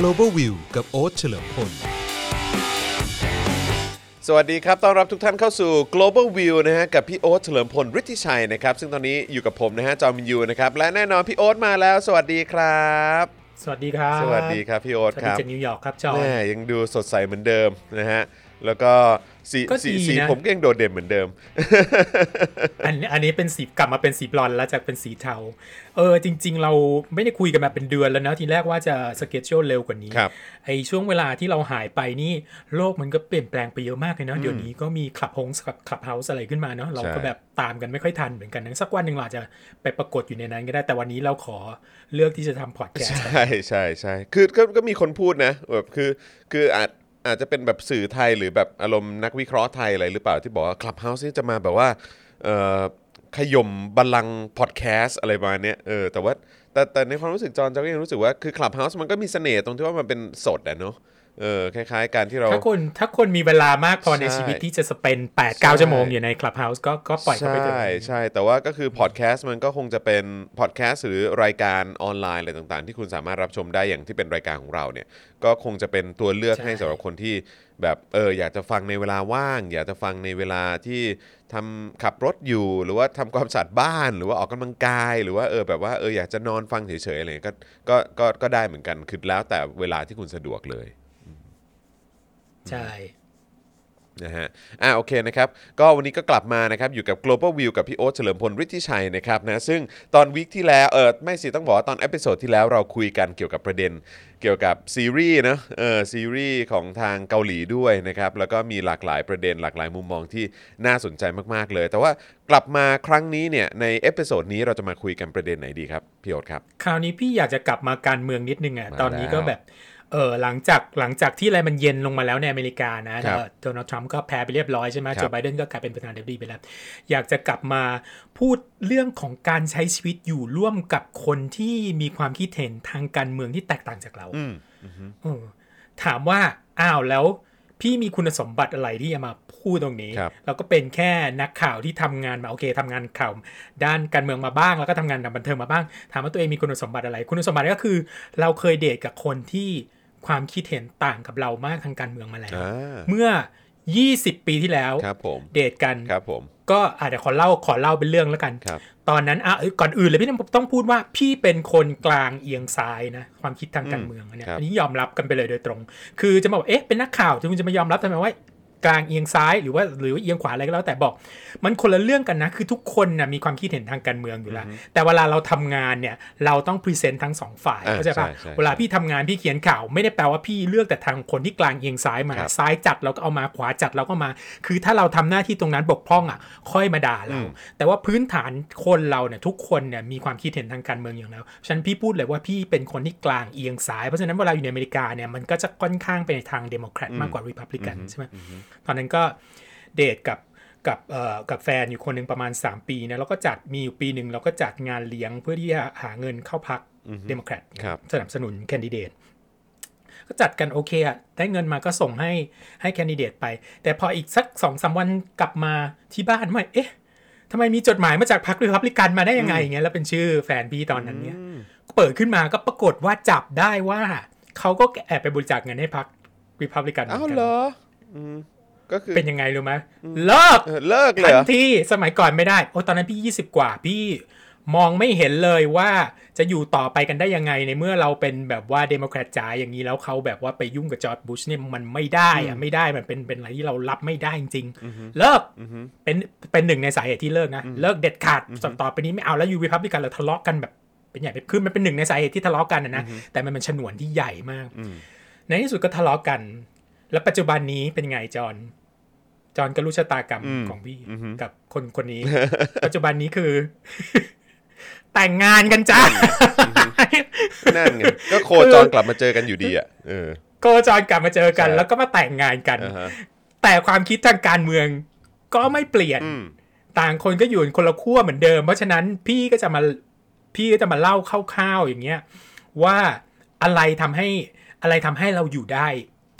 global view กับโอ๊ตเฉลิมพลสวัสดีครับ ต้อนรับทุกท่านเข้าสู่ global view นะฮะ กับพี่โอ๊ตเฉลิมพลฤทธิชัยนะครับ ซึ่งตอนนี้อยู่กับผมนะฮะ จอมินยูนะครับ และแน่นอนพี่โอ๊ตมาแล้ว สวัสดีครับ สวัสดีครับ สวัสดีครับพี่โอ๊ตสวัสคดีรับจากนิวยอร์กครับจอห์นแม่ยังดูสดใสเหมือนเดิมนะฮะ แล้วก็สีก็สีดีสีนะผมก็ยังโดดเด่นเหมือนเดิม อันอันนี้เป็นสีกลับมาเป็นสีบลอนด์แล้วจากเป็นสีเทา เออจริง ๆ เราไม่ได้คุยกันมาเป็นเดือนแล้วนะทีแรกว่าจะ schedule เร็วกว่านี้ครับ ไอช่วงเวลาที่เราหายไปนี่โลกมันก็เปลี่ยนแปลงไปเยอะมากเลยเนาะเดี๋ยวนี้ก็มีคลับฮงกับคลับเฮาส์อะไรขึ้นมาเนาะเราก็ใช่ แบบตามกันไม่ค่อยทันเหมือนกันนะสักวันหนึ่งเราอาจจะไปปรากฏอยู่ในนั้นก็ได้แต่วันนี้เราขอเลือกที่จะทำพอดแคสต์ ใช่ใช่ใช่คือก็ก็มีคนพูดนะแบบคือคืออาจ อาจจะเป็นแบบสื่อไทยหรือแบบอารมณ์นักวิเคราะห์ไทยอะไรหรือเปล่าที่บอกว่าคลับเฮาส์นี่จะมาแบบว่าขย่มบัลลังก์พอดแคสต์อะไรประมาณนี้เออแต่ว่าแต่แต่ในความรู้สึกจอนจะก็ยังรู้สึกว่าคือคลับเฮาส์มันก็มีเสน่ห์ตรงที่ว่ามันเป็นสดอะเนาะ เออคล้ายๆการที่เราถ้าคนถ้าคนมีเวลามากพอในใช่ชีวิตที่จะ spend แปดเก้าใช่ชั่วโมงอยู่ในคลับเฮาส์ก็ก็ปล่อยเขาไปเถอะใช่ใช่แต่ว่าก็คือพอดแคสต์มันก็คงจะเป็นพอดแคสต์หรือรายการออนไลน์อะไรต่างๆ ที่คุณสามารถรับชมได้อย่างที่เป็นรายการของเราเนี่ย ก็คงจะเป็นตัวเลือกใช่ให้สำหรับคนที่แบบเอออยากจะฟังในเวลาว่าง อยากจะฟังในเวลาที่ทำขับรถอยู่หรือว่าทำความสะอาดบ้าน หรือว่าออกกำลังกายหรือว่าเออแบบว่าเอออยากจะนอนฟังเฉยๆอะไรก็ก็ก็ก็ได้เหมือนกันคือแล้วแต่เวลาที่คุณสะดวกเลย ใช่นะฮะ อ่าโอเคนะครับ ก็วันนี้ก็กลับมานะครับ อยู่กับ global view กับพี่โอ๊ตเฉลิมพลฤทธิชัยนะครับนะ ซึ่งตอน week ที่แล้ว เออไม่สิ ต้องบอกว่าตอน episode ที่แล้วเราคุยกันเกี่ยวกับประเด็น เกี่ยวกับซีรีส์นะเออซีรีส์ของทางเกาหลีด้วยนะครับ แล้วก็มีหลากหลายประเด็นหลากหลายมุมมองที่น่าสนใจมากๆเลย แต่ว่ากลับมาครั้งนี้เนี่ย ใน episode นี้เราจะมาคุยกันประเด็นไหนดีครับ พี่โอ๊ตครับ คราวนี้พี่อยากจะกลับมาการเมืองนิดนึงอะมาตอนนี้แล้วก็แบบ เออหลังจากหลังจากที่อะไรมันเย็นลงมาแล้วในอเมริกานะครับโดนัลด์ทรัมป์ก็แพ้ไปเรียบร้อยใช่ไหมครับโจไบเดนก็กลายเป็นประธานาธิบดีไปแล้ว อยากจะกลับมาพูดเรื่องของการใช้ชีวิตอยู่ร่วมกับคนที่มีความคิดเห็นทางการเมืองที่แตกต่างจากเราอืมเออถามว่าอ้าวแล้วพี่มีคุณสมบัติอะไรที่จะมาพูดตรงนี้ครับเราก็เป็นแค่นักข่าวที่ทำงานมาโอเคทำงานข่าวด้านการเมืองมาบ้าง แล้วก็ทำงานด้านบันเทิงมาบ้าง ถามว่าตัวเองมีคุณสมบัติอะไร คุณสมบัติก็คือ เราเคยเดทกับคนที่ ความคิดเห็นต่างกับเรามากทางการเมืองมาแล้วอ่าเมื่อ 20 ปีที่แล้วครับผมเดทกันครับผมก็อาจจะเดี๋ยวขอเล่าขอเล่าเป็นเรื่องแล้วกันครับตอนนั้นอะเอ้ยก่อนอื่นเลยพี่ต้องพูดว่าพี่เป็นคนกลางเอียงซ้ายนะความคิดทางการเมืองอันเนี่ยครับอันนี้ยอมรับกันไปเลยโดยตรง คือจะมาบอกเอ๊ะเป็นนักข่าวคุณจะมายอมรับทำไมว่า กลางเอียงซ้ายหรือว่าหรือว่าเอียงขวาอะไรก็แล้วแต่บอก มันคนละเรื่องกันนะ คือทุกคนนะมีความคิดเห็นทางการเมืองอยู่แล้ว แต่เวลาเราทำงานเนี่ยเราต้อง present ทั้งสองฝ่ายอ่าเข้าใจปะใช่ใช่เวลาพี่ทำงานพี่เขียนข่าว ไม่ได้แปลว่าพี่เลือกแต่ทางคนที่กลางเอียงซ้ายมาครับซ้ายจัดเราก็เอามาขวาจัดเราก็มา คือถ้าเราทำหน้าที่ตรงนั้นบกพร่องอะ ค่อยมาด่าเราอืมแต่ว่าพื้นฐานคนเราเนี่ยทุกคนเนี่ยมีความคิดเห็นทางการเมืองอยู่แล้วฉะนั้นพี่พูดเลยว่าพี่เป็นคนที่กลางเอียงซ้ายเพราะฉะนั้นเวลาอยู่ในอเมริกาเนี่ยมันก็จะค่อนข้างไปในทางเดโมแครตมากกว่าริพับลิกันใช่ไหมตอนนั้นก็เดทกับกับเอ่อกับแฟนอยู่คนหนึ่งประมาณ 3 ปีนะแล้วก็จัดมีอยู่ปีหนึ่งเราก็จัดงานเลี้ยงเพื่อที่จะหาเงินเข้าพรรคเดโมแครตครับสนับสนุนแคนดิเดตก็จัดกันโอเคอะได้เงินมาก็ส่งให้ให้แคนดิเดตไป แต่พออีกสักสองสามวันกลับมาที่บ้านไม่เอ๊ะทำไมมีจดหมายมาจากพรรครีพับลิกันมาได้ยังไงอย่างเงี้ยแล้วเป็นชื่อแฟนพี่ตอนนั้นเนี่ยเปิดขึ้นมาก็ปรากฏว่าจับได้ว่าเขาก็แอบไปบริจาคเงินให้พรรครีพับลิกันอ้าวเหรออืม ก็คือเป็นยังไงรู้ไหมเลิกเออเลิกเลยเหรอทันทีสมัยก่อนไม่ได้ โอ้ตอนนั้นพี่20กว่าพี่มองไม่เห็นเลยว่าจะอยู่ต่อไปกันได้ยังไงในเมื่อเราเป็นแบบว่าเดโมแครตจ๋าอย่างนี้แล้วเขาแบบว่าไปยุ่งกับจอร์ดบุชเนี่ยมันไม่ได้อะไม่ได้มันเป็นเป็นอะไรที่เรารับไม่ได้จริงๆเลิกเป็นเป็นหนึ่งในสาเหตุที่เลิกนะ เลิกเด็ดขาดต่อไปนี้ไม่เอาแล้ว you รีพับลิกันเราทะเลาะกันแบบเป็นใหญ่เป็นคือมันเป็นหนึ่งในสาเหตุที่ทะเลาะกันนะนะแต่มันเป็นฉนวนที่ใหญ่มาก ในที่สุดก็ทะเลาะกัน แล้วปัจจุบันนี้เป็นไงจอห์นจอห์นก็รู้ชะตากรรมอืมของพี่อือฮึกับคนคนนี้ ปัจจุบันนี้คือ แต่งงานกันจ้านั่นไงก็โคจรกลับมาเจอกันอยู่ดีอะเออโกจรกลับมาเจอกันใช่แล้วก็มาแต่งงานกันอ่าฮะแต่ความคิดทางการเมืองก็ไม่เปลี่ยนอืมต่างคนก็อยู่คนละขั้วเหมือนเดิม เพราะฉะนั้นพี่ก็จะมาพี่ก็จะมาเล่าคร่าวๆอย่างเงี้ย ว่าอะไรทำให้อะไรทำให้เราอยู่ได้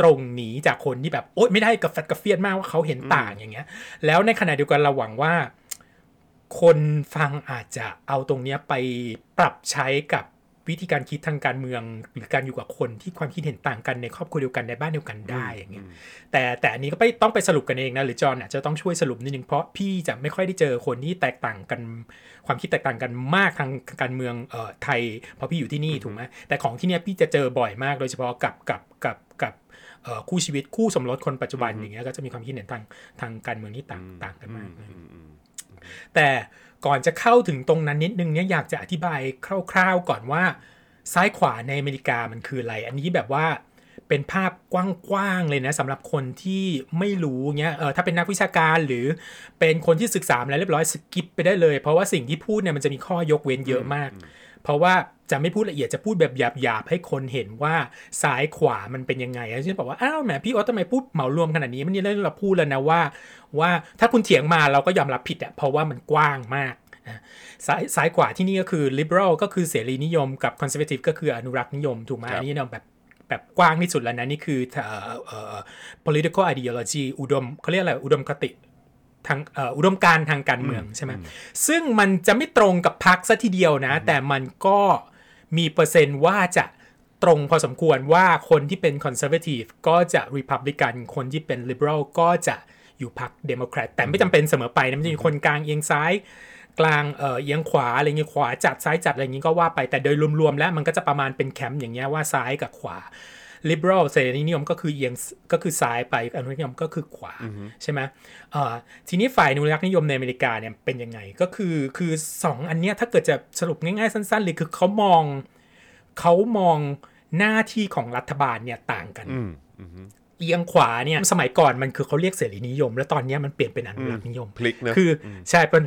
ตรงนี้จากคนที่แบบโอ๊ยไม่ได้กระฟัดกระเฟียดมากว่าเขาเห็นต่างอย่างเงี้ย แล้วในขณะเดียวกันเราหวังว่า คนฟังอาจจะเอาตรงเนี้ยไปปรับใช้กับวิธีการคิดทางการเมือง หรือการอยู่กับคนที่ความคิดเห็นต่างกันในครอบครัวเดียวกันในบ้านเดียวกันได้อย่างเงี้ยแต่แต่อันนี้ก็ไปต้องไปสรุปกันเองนะหรือจอห์นอาจจะต้องช่วยสรุปนิดนึงเพราะพี่จะไม่ค่อยได้เจอคนที่แตกต่างกัน ความคิดแตกต่างกันมากทางการเมืองเอ่อไทยเพราะพี่อยู่ที่นี่ถูกไหมแต่ของที่เนี้ยพี่จะเจอบ่อยมากโดยเฉพาะกับกับกับกับเอ่อ คู่ชีวิตคู่สมรสคนปัจจุบันอย่างเงี้ยก็จะมีความคิดเห็นทางทางการเมืองที่ต่างต่างกันมากแต่ก่อนจะเข้าถึงตรงนั้นนิดนึงเนี่ยอยากจะอธิบายคร่าวๆก่อนว่าซ้ายขวาในอเมริกามันคืออะไร อันนี้แบบว่าเป็นภาพกว้างๆเลยนะสำหรับคนที่ไม่รู้เงี้ยเออถ้าเป็นนักวิชาการหรือเป็นคนที่ศึกษามาแล้วเรียบร้อยสกิปไปได้เลย เพราะว่าสิ่งที่พูดเนี่ยมันจะมีข้อยกเว้นเยอะมาก เพราะว่า จะไม่พูดละเอียดจะพูดแบบหยาบๆให้คนเห็นว่าซ้ายขวามันเป็นยังไงแล้วฉันบอกว่าอ้าวแหมพี่ออสทำไมพูดเหมารวมขนาดนี้มันนี่เราพูดแล้วนะว่า ว่าถ้าคุณเถียงมาเราก็ยอมรับผิดอะเพราะว่ามันกว้างมากนะซ้ายซ้ายขวาที่นี่ก็คือ liberal ก็คือเสรีนิยมกับ conservative ก็คืออนุรักษ์นิยมถูกไหมครับอันนี้เราแบบแบบกว้างที่สุดแล้วนะนี่คือเอ่อเอ่อ political ideology อุดมเขาเรียกอะไรอุดมคติทางเอ่ออุดมการณ์ทางการเมืองใช่ไหมซึ่งมันจะไม่ตรงกับพรรคซะทีเดียวนะ แต่มันก็ มีเปอร์เซ็นต์ว่าจะตรงพอสมควรว่าคนที่เป็น conservative ก็จะริพับลิกันคนที่เป็น liberal ก็จะอยู่พรรคเดโมแครตแต่ไม่จำเป็นเสมอไปนะมันจะมีคนกลางเอียงซ้าย กลางเออเอียงขวาอะไรเงี้ยขวาจัดซ้ายจัดอะไรเงี้ยก็ว่าไปแต่โดยรวมๆแล้วมันก็จะประมาณเป็นแคมป์อย่างเงี้ยว่าซ้ายกับขวา liberal เสรีนิยมก็คือเอียงก็คือซ้ายไปอนุรักษ์นิยมก็คือขวาใช่ไหมเอ่อทีนี้ฝ่ายอนุรักษ์นิยมในอเมริกาเนี่ยเป็นยังไงก็คือคือสองอันเนี้ยถ้าเกิดจะสรุปง่ายๆ สั้นๆเลยคือเขามองเขามองหน้าที่ของรัฐบาลเนี่ยต่างกันอืมเอียงขวาเนี่ยสมัยก่อนมันคือเขาเรียกเสรีนิยม แล้วตอนเนี้ยมันเปลี่ยนเป็นอนุรักษ์นิยมพลิกนะคืออใช่เป็น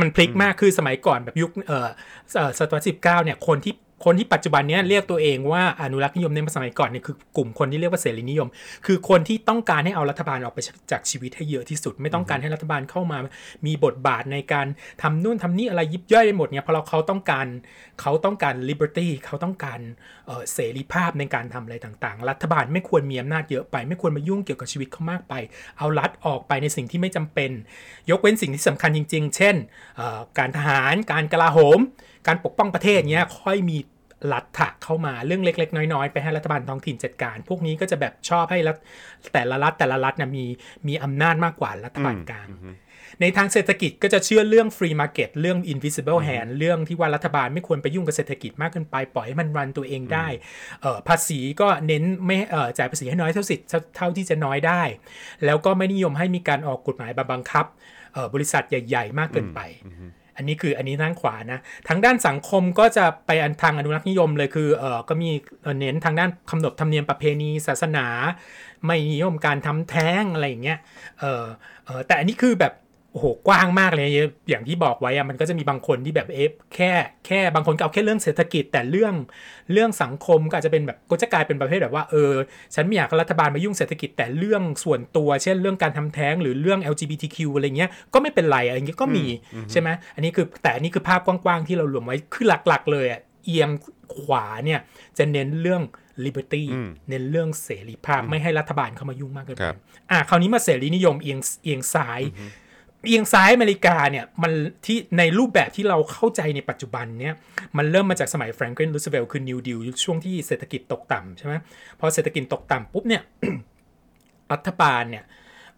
มันพลิกมากคือสมัยก่อนแบบยุคเอ่อเอ่อศตวรรษที่19เนี่ยคนที่ คนที่ปัจจุบันนี้เรียกตัวเองว่าอนุรักษ์นิยมในสมัยก่อนเนี่ยคือกลุ่มคนที่เรียกว่าเสรีนิยม คือคนที่ต้องการให้เอารัฐบาลออกไปจากชีวิตให้เยอะที่สุด ไม่ต้องการให้รัฐบาลเข้ามา มีบทบาทในการทำนู่นทำนี่อะไรยิบย่อยไปหมดเนี่ยเพราะเราเขาต้องการเขาต้องการ liberty เขาต้องการเสรีภาพในการทำอะไรต่างๆ รัฐบาลไม่ควรมีอำนาจเยอะไป ไม่ควรมายุ่งเกี่ยวกับชีวิตเขามากไป เอารัฐออกไปในสิ่งที่ไม่จำเป็น ยกเว้นสิ่งที่สำคัญจริง ๆ เช่น การทหารการกลาโหม การปกป้องประเทศเนี้ยค่อยมี รัฐะเข้ามาเรื่องเล็ก ๆ น้อยๆ ไปให้รัฐบาลท้องถิ่นจัดการ พวกนี้ก็จะแบบชอบให้รัฐแต่ละรัฐแต่ละรัฐนะมีมีอำนาจมากกว่ารัฐบาลกลางในทางเศรษฐกิจก็จะเชื่อเรื่อง free market เรื่อง invisible hand เรื่องที่ว่ารัฐบาลไม่ควรไปยุ่งกับเศรษฐกิจมากเกินไป ปล่อยให้มันรันตัวเองได้เอ่อภาษีก็เน้นไม่เอ่อจ่ายภาษีให้น้อยเท่าสิทธิ์เท่าที่จะน้อยได้ แล้วก็ไม่นิยมให้มีการออกกฎหมายมาบังคับเอ่อบริษัทใหญ่ ๆ มากเกินไป อันนี้คืออันนี้ทางขวานะทางด้านสังคมก็จะไปอันทางอนุรักษ์นิยมเลยคือเออก็มีเน้นทางด้านคำนบธรรมเนียมประเพณีศาสนา ไม่นิยมการทำแท้งอะไรอย่างเงี้ยเออเออแต่อันนี้คือแบบ โอ้โหกว้างมากเลยอย่างที่บอกไว้อะมันก็จะมีบางคนที่แบบเอฟแค่แค่บางคนก็เอาแค่เรื่องเศรษฐกิจ แต่เรื่องเรื่องสังคมก็อาจจะเป็นแบบก็จะกลายเป็นประเภทแบบว่าเออฉันไม่อยากให้รัฐบาลมายุ่งเศรษฐกิจแต่เรื่องส่วนตัว เช่นเรื่องการทำแท้งหรือเรื่อง LGBTQ อะไรเงี้ยก็ไม่เป็นไรอะไรเงี้ยก็มีใช่ไหมอันนี้คือแต่อันนี้คือภาพกว้างๆที่เรารวมไว้คือหลักๆ เลยอะเอียงขวาเนี่ยจะเน้นเรื่อง liberty เน้นเรื่องเสรีภาพไม่ให้รัฐบาลเข้ามายุ่งมากเกินคไปรับอะคราวนี้มาเสรีนิยมเอียงเอียงซ้าย เอียงซ้ายอเมริกาเนี่ยมันที่ในรูปแบบที่เราเข้าใจในปัจจุบันเนี่ยมันเริ่มมาจากสมัยแฟรง k ลินรูสเวลคือนิวดิวช่วงที่เศรษฐกิจตกต่ำใช่ไหมพอเศรษฐกิจตกต่ำปุ๊บเนี่ยรัฐบาลเนี่ย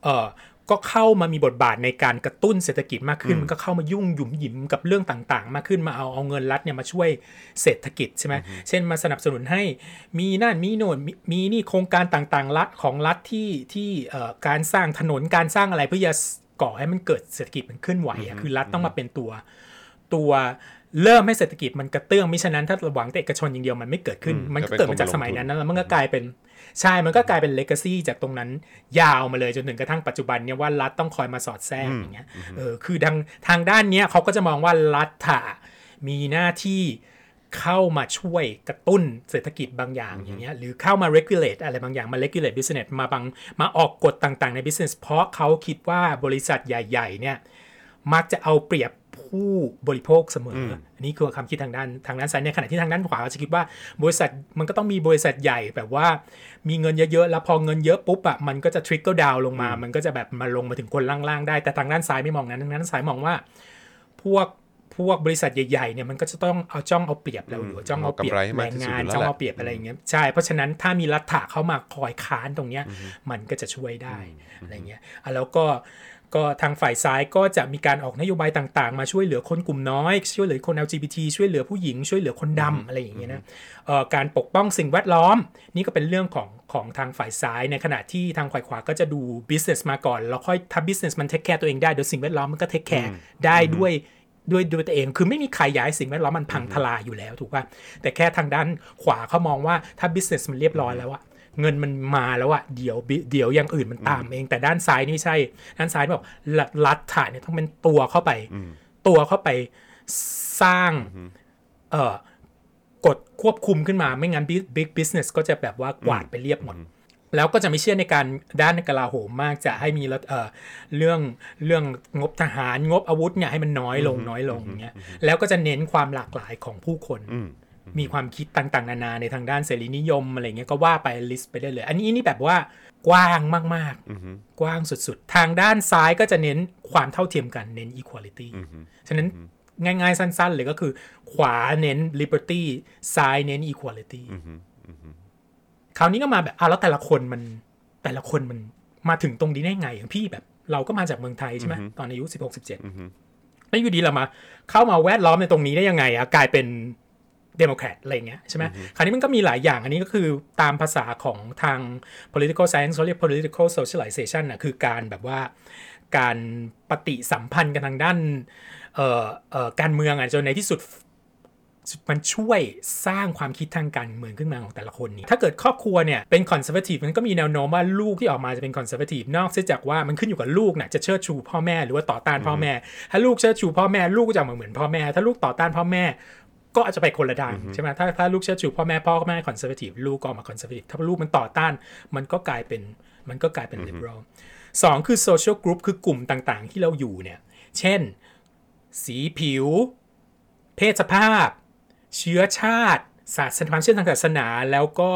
เออก็เข้ามามีบทบาทในการกระตุ้นเศรษฐกิจมากขึ้น มันก็เข้ามายุ่งหยุมหยิมกับเรื่องต่างๆ มากขึ้นมาเอาเอาเงินรัฐเนี่ยมาช่วยเศรษฐกิจใช่ไหมเช่นมาสนับสนุนให้มีนั่นมีโน่นมีมีนี่โครงการต่างๆ รัฐของรัฐที่ที่เอ่อการสร้างถนนการสร้างอะไรเพื่อจะ ก่อให้มันเกิดเศรษฐกิจมันเคลื่อนไหวอะคือรัฐต้องมาเป็นตัว ตัวเริ่มให้เศรษฐกิจมันกระเตื้องมิฉะนั้นถ้าหวังแต่เอกชนอย่างเดียวมันไม่เกิดขึ้นอืมมันก็จะเป็นเกิดมาจากคนมาลงสมัยนั้นทุนแล้วมันก็กลายเป็นใช่มันก็กลายเป็นเลก a ซีจากตรงนั้น ยาวมาเลยจนถึงกระทั่งปัจจุบันเนี่ยว่ารัฐต้องคอยมาสอดแทรกอย่างเงี้ยเออคือทางทางด้านเนี้ยเขาก็จะมองว่ารัฐอะมีหน้าที่ เข้ามาช่วยกระตุ้นเศรษฐกิจบางอย่างอย่างเงี้ยหรือเข้ามา regulate อะไรบางอย่างมา regulate business มาบางมาออกกฎต่างๆใน business เพราะเขาคิดว่าบริษัทใหญ่ ๆ เนี่ยมักจะเอาเปรียบผู้บริโภคเสมอออันนี้คือคำคิดทางด้านทางด้านซ้ายในขณะที่ทางด้านขวาเขาจะคิดว่าบริษัทมันก็ต้องมีบริษัทใหญ่แบบว่ามีเงินเยอะๆ แล้วพอเงินเยอะปุ๊บอะมันก็จะ trickle down ลงมา มันก็จะแบบมาลงมาถึงคนล่างๆได้ แต่ทางด้านซ้ายไม่มองนั้นทางด้านซ้ายมองว่า พวก พวกบริษัทใหญ่ๆเนี่ยมันก็จะต้องเอาจ้องเอาเปรียบเราอยู่จ้องเอาเปรียบเอากำไรให้แรมากงที่สุดงานอยู่แล้วจ้องแหละเอาเปรียบอะไรอย่างเงี้ยใช่เพราะฉะนั้นถ้ามีรัฐะเข้ามาคอยค้านตรงเนี้ยมันก็จะช่วยได้อะไรเงี้ยอะแล้วก็ก็ทางฝ่ายซ้ายก็จะมีการออกนโยบายต่างๆ มาช่วยเหลือคนกลุ่มน้อย ช่วยเหลือคน LGBT ช่วยเหลือผู้หญิง ช่วยเหลือคนดำอะไรอย่างเงี้ยนะเอ่อการปกป้องสิ่งแวดล้อม นี่ก็เป็นเรื่องของของทางฝ่ายซ้ายในขณะที่ทางฝ่ายขวาก็จะดู business มาก่อน แล้วค่อยถ้า business มัน take care ตัวเองได้เดี๋ยวสิ่งแวดล้อมมันก็ take care ได้ด้วย ด้วยด้วยตัวเอง คือไม่มีใครอยากให้สิ่งแวดล้อมมันพังทลายอยู่แล้วถูกป่ะแต่แค่ทางด้านขวาเขามองว่าถ้า business มันเรียบร้อยแล้วอะเงินมันมาแล้วอะเดี๋ยวเดี๋ยวอย่างอื่นมันตามเอง แต่ด้านซ้ายนี่ไม่ใช่ ด้านซ้ายบอกรัฐรัฐะเนี่ยต้องเป็นตัวเข้าไปตัวเข้าไปสร้างเอ่อกฎควบคุมขึ้นมาไม่งั้น big big business ก็จะแบบว่ากวาดไปเรียบหมด แล้วก็จะไม่เชื่อในการด้านกลาโหมมากจะให้มีรัฐเอ่อเรื่องเรื่องงบทหารงบอาวุธเนี่ยให้มันน้อยลงน้อยลงเงี้ยแล้วก็จะเน้นความหลากหลายของผู้คนมีความคิดต่างๆ นานาในทางด้านเสรีนิยมอะไรเงี้ยก็ว่าไปลิสต์ไปได้เลย อันนี้นี่แบบว่ากว้างมากๆ กว้างสุดๆ ทางด้านซ้ายก็จะเน้นความเท่าเทียมกันเน้น equality ฉะนั้นง่ายๆ สั้นๆ เลยก็คือ ขวาเน้น liberty ซ้ายเน้น equality คราวนี้ก็มาแบบอะแล้วแต่ละคนมันแต่ละคนมันมาถึงตรงนี้ได้ไงอย่างพี่แบบ เราก็มาจากเมืองไทยใช่ไหมตอนอายุสิบหกสิบเจ็ดแล้วอยู่ดีเรามา เข้ามาแวดล้อมในตรงนี้ได้ยังไงอะกลายเป็นเดโมแครตอะไรเงี้ยใช่ไหมคราวนี้มันก็มีหลายอย่าง อันนี้ก็คือตามภาษาของทาง political science เขาเรียก political socialization นะคือการแบบว่าการปฏิสัมพันธ์กันทางด้านเอ่อเอ่อการเมืองอะจนในที่สุด มันช่วยสร้างความคิดทางการเมืองขึ้นมาของแต่ละคนนี่ถ้าเกิดครอบครัวเนี่ยเป็นคอนเซอร์ t ทีฟมันก็มีแนวโน้มว่าลูกที่ออกมาจะเป็นคอนเซอร์ t ทีฟนอกจากว่ามันขึ้นอยู่กับลูกนะจะเชิดชูพ่อแม่หรือว่าต่อต้านพ่อแม่ ถ้าลูกเชิดชูพ่อแม่ลูกก็จะออกมาเหมือนพ่อแม่ ถ้าลูกต่อต้านพ่อแม่ก็อาจจะไปคนละทางใช่ไหมถ้าถ้าลูกเชิดชูพ่อแม่พ่อแม่คอนเซอร์ t ทีฟลูกก็ออกมาคอนเซอร์ t ทีฟถ้าลูกมันต่อต้าน มันก็กลายเป็นมันก็กลายเป็น liberal สองคือ social group คือกลุ่มต่างๆ ที่เราอยู่เนี่ย เช่น สีผิว เพศสภาพ เชื้อชาติศาสนาความเชื่อทางศาสนาแล้วก็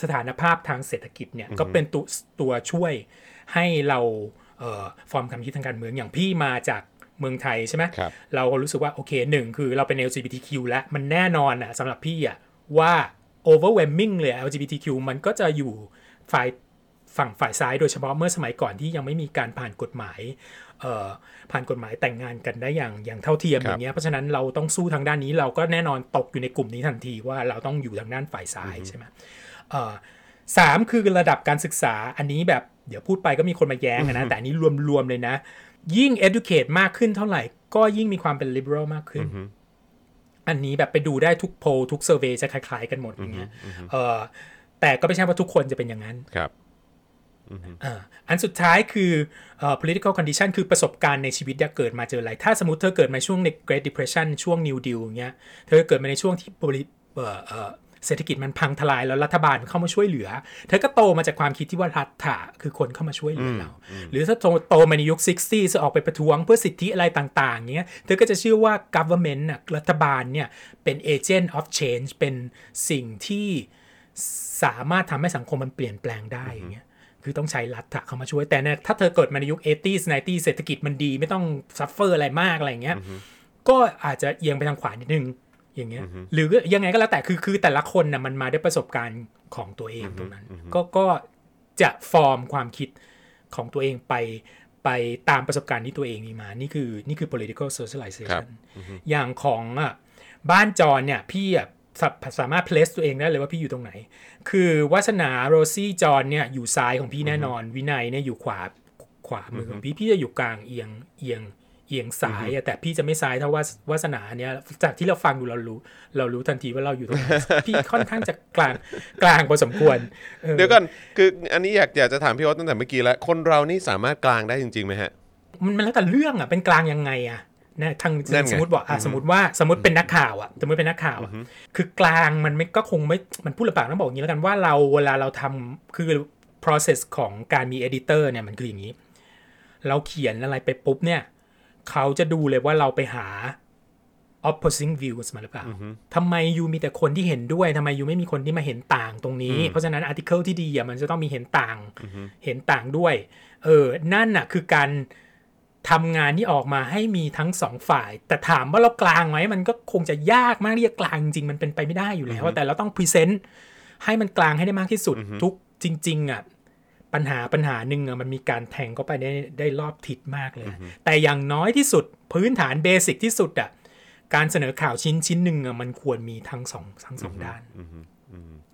สถานภาพทางเศรษฐกิจเนี่ยก็เป็นตัวตัวช่วยให้เราเอ่อฟอร์มความคิดทางการเมืองอย่างพี่มาจากเมืองไทยใช่ไหมครับเราก็รู้สึกว่าโอเคหนึ่งคือเราเป็น LGBTQ แล้วมันแน่นอนอะสำหรับพี่อะว่า overwhelming เลย LGBTQ มันก็จะอยู่ฝ่าย ฝั่งฝ่ายซ้ายโดยเฉพาะเมื่อสมัยก่อนที่ยังไม่มีการผ่านกฎหมายเอ่อผ่านกฎหมายแต่งงานกันได้อย่างอย่างเท่าเทียมครับอย่างเงี้ยเพราะฉะนั้นเราต้องสู้ทางด้านนี้เราก็แน่นอนตกอยู่ในกลุ่มนี้ทันทีว่าเราต้องอยู่ทางด้านฝ่ายซ้ายใช่ไหมเอ่อสามคือระดับการศึกษาอันนี้แบบเดี๋ยวพูดไปก็มีคนมาแย้งอะนะแต่อันนี้รวมๆเลยนะ ยิ่ง educate มากขึ้นเท่าไหร่ ก็ยิ่งมีความเป็น liberal มากขึ้น อันนี้แบบไปดูได้ทุกโพลทุกเซอร์เวยจะคล้ายๆกันหมดอย่างเงี้ยเออแต่ก็ไม่ใช่ว่าทุกคนจะเป็นอย่างนั้นครับ อ่าอันสุดท้ายคือเอ่อ political condition คือประสบการณ์ในชีวิตที่เกิดมาเจออะไร ถ้าสมมติเธอเกิดมาช่วงใน Great Depression ช่วง New Deal อย่างเงี้ย เธอเกิดมาในช่วงที่บริเอ่อเอ่อเศรษฐกิจมันพังทลายแล้วรัฐบาลเข้ามาช่วยเหลือ เธอก็โตมาจากความคิดที่ว่ารัฐะคือคนเข้ามาช่วยเหลือเรา หรือถ้าโตโตมาในยุค 60จะออกไปประท้วงเพื่อสิทธิอะไรต่างๆเงี้ย เธอก็จะเชื่อว่า government น่ะรัฐบาลเนี่ยเป็น agent of change เป็นสิ่งที่สามารถทำให้สังคมมันเปลี่ยนแปลงได้อย่างเงี้ย คือต้องใช้รัฐะเข้ามาช่วยแต่เนี่ยถ้าเธอเกิดมาในยุค 80s 90s เศรษฐกิจมันดีไม่ต้องsuffer อะไรมากอะไรอย่างเงี้ยก็อาจจะเอียงไปทางขวานิดนึงอย่างเงี้ยหรือยังไงก็แล้วแต่คือคือแต่ละคนนะมันมาด้วยประสบการณ์ของตัวเองตรงนั้น ก็ก็จะฟอร์มความคิดของตัวเองไปไปตามประสบการณ์ที่ตัวเองมีมา นี่คือนี่คือ political ครับ socialization อย่างของอะบ้านจอนเนี่ยพี่อะ สาสามารถ place ตัวเองได้เลยว่าพี่อยู่ตรงไหน คือวัสนาโรซี่จอนเนี่ยอยู่ซ้ายของพี่แน่นอน วินัยเนี่ยอยู่ขวาขวามือของพี่พี่จะอยู่กลางเอียงเอียงเอียงซ้ายอะแต่พี่จะไม่ซ้ายเท่าวาสวาสนาเนี่ยจากที่เราฟังดูเรารู้ เรารู้ทันทีว่าเราอยู่ตรงไหนพี่ค่อนข้างจะกลางกลางพอสมควรออเดี๋ยวก่อนคืออันนี้อยากอยากจะถามพี่โอ๊ตตั้งแต่เมื่อกี้แล้วคนเรานี่สามารถกลางได้จริงๆไหมฮะ มันมันแล้วแต่เรื่องอะเป็นกลางยังไงอะ นะทางนั่นไงสมมติบอกอะสมมติว่าสมมติเป็นนักข่าวอะสมมติเป็นนักข่าวอะคือกลางมันไม่ก็คงไม่มันพูดลำบากต้องบอกอย่างนี้แล้วกันว่าเราเวลาเราทำคือ process ของการมี editor เนี่ยมันคืออย่างนี้ เราเขียนอะไรไปปุ๊บเนี่ย เขาจะดูเลยว่าเราไปหา opposing views มาหรือเปล่าทำไมยูมีแต่คนที่เห็นด้วยทำไมยูไม่มีคนที่มาเห็นต่างตรงนี้ เพราะฉะนั้น article ที่ดีอะมันจะต้องมีเห็นต่าง เห็นต่างด้วย เออ นั่นน่ะคือการ ทำงานที่ออกมาให้มีทั้งสองฝ่าย แต่ถามว่าเรากลางไหมมันก็คงจะยากมากที่จะกลางจริงๆมันเป็นไปไม่ได้อยู่แล้ว แต่เราต้องพรีเซนต์ให้มันกลางให้ได้มากที่สุดทุกจริง ๆอะปัญหาปัญหาหนึ่งอะมันมีการแทงเข้าไปได้ได้รอบทิศมากเลย แต่อย่างน้อยที่สุดพื้นฐานเบสิกที่สุดอะการเสนอข่าวชิ้นชิ้นหนึ่งอะมันควรมีทั้งสองทั้งสองด้าน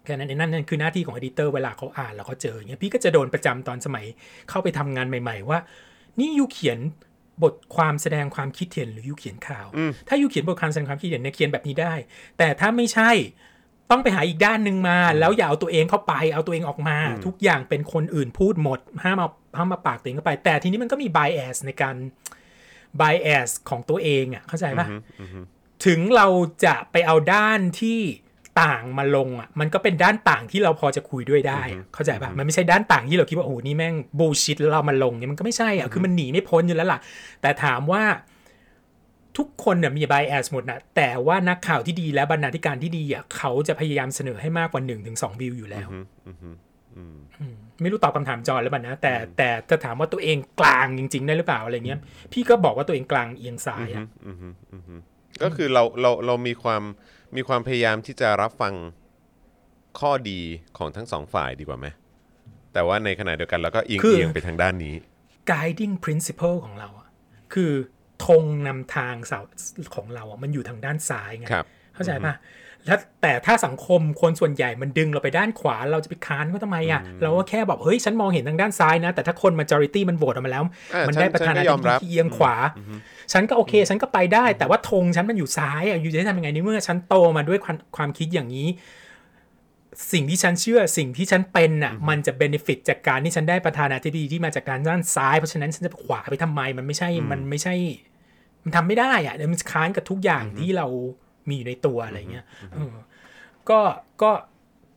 แค่นั้นเองนั่นนั่นคือหน้าที่ของอดิเตอร์เวลาเขาอ่านแล้วเขาเจออย่างเงี้ยพี่ก็จะโดนประจำตอนสมัยเข้าไปทำงานใหม่ ๆ ว่า นี่ยูเขียนบทความแสดงความคิดเห็นหรือยูเขียนข่าว ถ้ายูเขียนบทความแสดงความคิดเห็นเนี่ยเขียนแบบนี้ได้ แต่ถ้าไม่ใช่ต้องไปหาอีกด้านหนึ่งมา แล้วอย่าเอาตัวเองเข้าไปเอาตัวเองออกมา ทุกอย่างเป็นคนอื่นพูดหมดห้ามเอาห้ามมาปากตัวเองเข้าไป แต่ทีนี้มันก็มี bias ในการ bias ของตัวเองอะเข้าใจปะถึงเราจะไปเอาด้านที่ ต่างมาลงอะมันก็เป็นด้านต่างที่เราพอจะคุยด้วยได้อะเข้าใจปะมันไม่ใช่ด้านต่างที่เราคิดว่าโอ้โหนี่แม่งบูชิตแล้วเรามาลงเนี่ยมันก็ไม่ใช่อะคือมันหนีไม่พ้นอยู่แล้วล่ะ แต่ถามว่าทุกคนเนี่ยมี bias หมดนะแต่ว่านักข่าวที่ดีและบรรณาธิการที่ดีอะเขาจะพยายามเสนอให้มากกว่า1นถึงสวิวอยู่แล้วอืม ไม่รู้ตอบคำถามจอหรือเปล่านะแต่แต่ถ้าถามว่าตัวเองกลางจริง ๆ ได้หรือเปล่าอะไรเงี้ย พี่ก็บอกว่าตัวเองกลางเอียงซ้ายอะก็คือเราเราเรามีความมีความพยายามที่จะรับฟังข้อดีของทั้งสองฝ่ายดีกว่าไหมแต่ว่าในขณะเดียวกันเราก็เอียงคือเอียงไปทางด้านนี้ guiding principle ของเราอะคือธงนำทางเสาของเราอะมันอยู่ทางด้านซ้ายไงครับเข้าใจปะ แล้วแต่ถ้าสังคมคนส่วนใหญ่มันดึงเราไปด้านขวา เราจะไปค้านเขาทำไมอะเราก็แค่บอกเฮ้ยฉันมองเห็นทางด้านซ้ายนะ แต่ถ้าคน majority มันโหวตออกมาแล้วเออมันฉันได้ประธานาฉันก็ยธิอมบรับดีที่เอียงขวา ฉันก็โอเค ฉันก็ไปได้ แต่ว่าธงฉันมันอยู่ซ้ายอะอยู่จะทำยังไงในเมื่อฉันโตมาด้วยความความคิดอย่างนี้ สิ่งที่ฉันเชื่อสิ่งที่ฉันเป็นน่ะ มันจะเบนฟิตจากการที่ฉันได้ประธานาธิบดีที่มาจากการด้านซ้าย เพราะฉะนั้นฉันจะขวาไปทำไมมันไม่ใช่มันไม่ใช่ มันทำไม่ได้อะเดี๋ยวมันค้านกับทุกอย่างที่เรา มีอยู่ในตัวอะไรเงี้ยเออก็ก็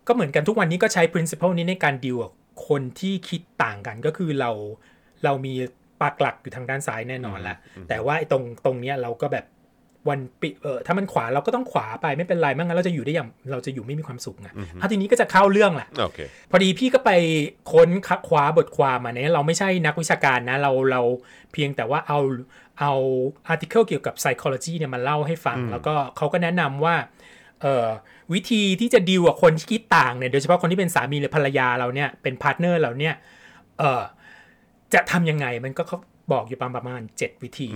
ก็เหมือนกันทุกวันนี้ก็ใช้ principle นี้ในการดีลกับคนที่คิดต่างกันก็คือเราเรามีปากหลักอยู่ทางด้านซ้ายแน่นอนแหละแต่ว่าไอ้ตรงตรงเนี้ยเราก็แบบวันปิเออถ้ามันขวาเราก็ต้องขวาไปไม่เป็นไรไม่งั้นเราจะอยู่ได้อย่างเราจะอยู่ไม่มีความสุขไงเอาทีนี้ก็จะเข้าเรื่องแหละโอเคพอดีพี่ก็ไปค้นคว้าบทความมาเนี่ยเราไม่ใช่นักวิชาการนะ เราเราเพียงแต่ว่าเอา เอา article เกี่ยวกับ psychology เนี่ยมาเล่าให้ฟัง แล้วก็เขาก็แนะนำว่าเอ่อวิธีที่จะดีลกับคนที่คิดต่างเนี่ยโดยเฉพาะคนที่เป็นสามีหรือภรรยาเราเนี่ยเป็น partner เราเนี่ยเอ่อจะทำยังไงมันก็เขาบอกอยู่ประมาณ 7 วิธี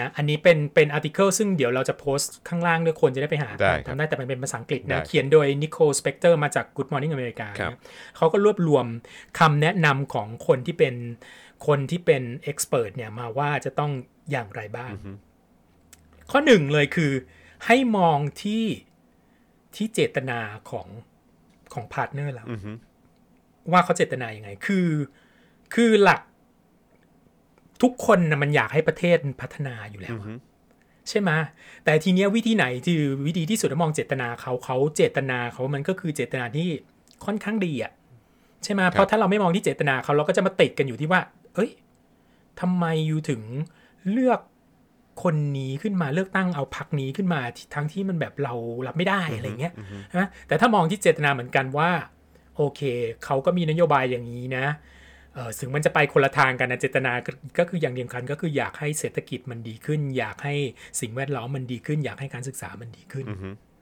นะอันนี้เป็นเป็น article ซึ่งเดี๋ยวเราจะโพสต์ข้างล่างด้วยคนจะได้ไปหาได้ครับทำได้แต่มันเป็นภาษาอังกฤษได้นะ เขียนโดย Nicole Spector มาจาก Good Morning America ครับนะเขาก็รวบรวมคำแนะนำของคนที่เป็นคนที่เป็น expert เนี่ยมาว่าจะต้อง อย่างไรบ้าง ข้อหนึ่งเลยคือ ให้มองที่ที่เจตนาของของ partner เราว่าเขาเจตนาอย่างไง คือ คือหลักทุกคนนะมันอยากให้ประเทศมันพัฒนาอยู่แล้วอะใช่ไหมแต่ทีเนี้ยวิธีไหนที่วิธีที่สุดมองเจตนาเขาเขาเจตนาเขามันก็คือเจตนาที่ค่อนข้างดีอะใช่ไหมเพราะถ้าเราไม่มองที่เจตนาเขาเราก็จะมาติดกันอยู่ที่ว่า เอ้ยทำไมอยู่ถึง เลือกคนนี้ขึ้นมาเลือกตั้งเอาพักนี้ขึ้นมาที่ทั้งที่มันแบบเรารับไม่ได้อะไรเงี้ยนะแต่ถ้ามองที่เจตนาเหมือนกันว่า โอเคเขาก็มีนโยบายอย่างนี้นะเออถึงมันจะไปคนละทางกันนะเจตนาก็ก็คืออย่างเดียวกันก็คืออยากให้เศรษฐกิจมันดีขึ้น อยากให้สิ่งแวดล้อมมันดีขึ้น อยากให้การศึกษามันดีขึ้น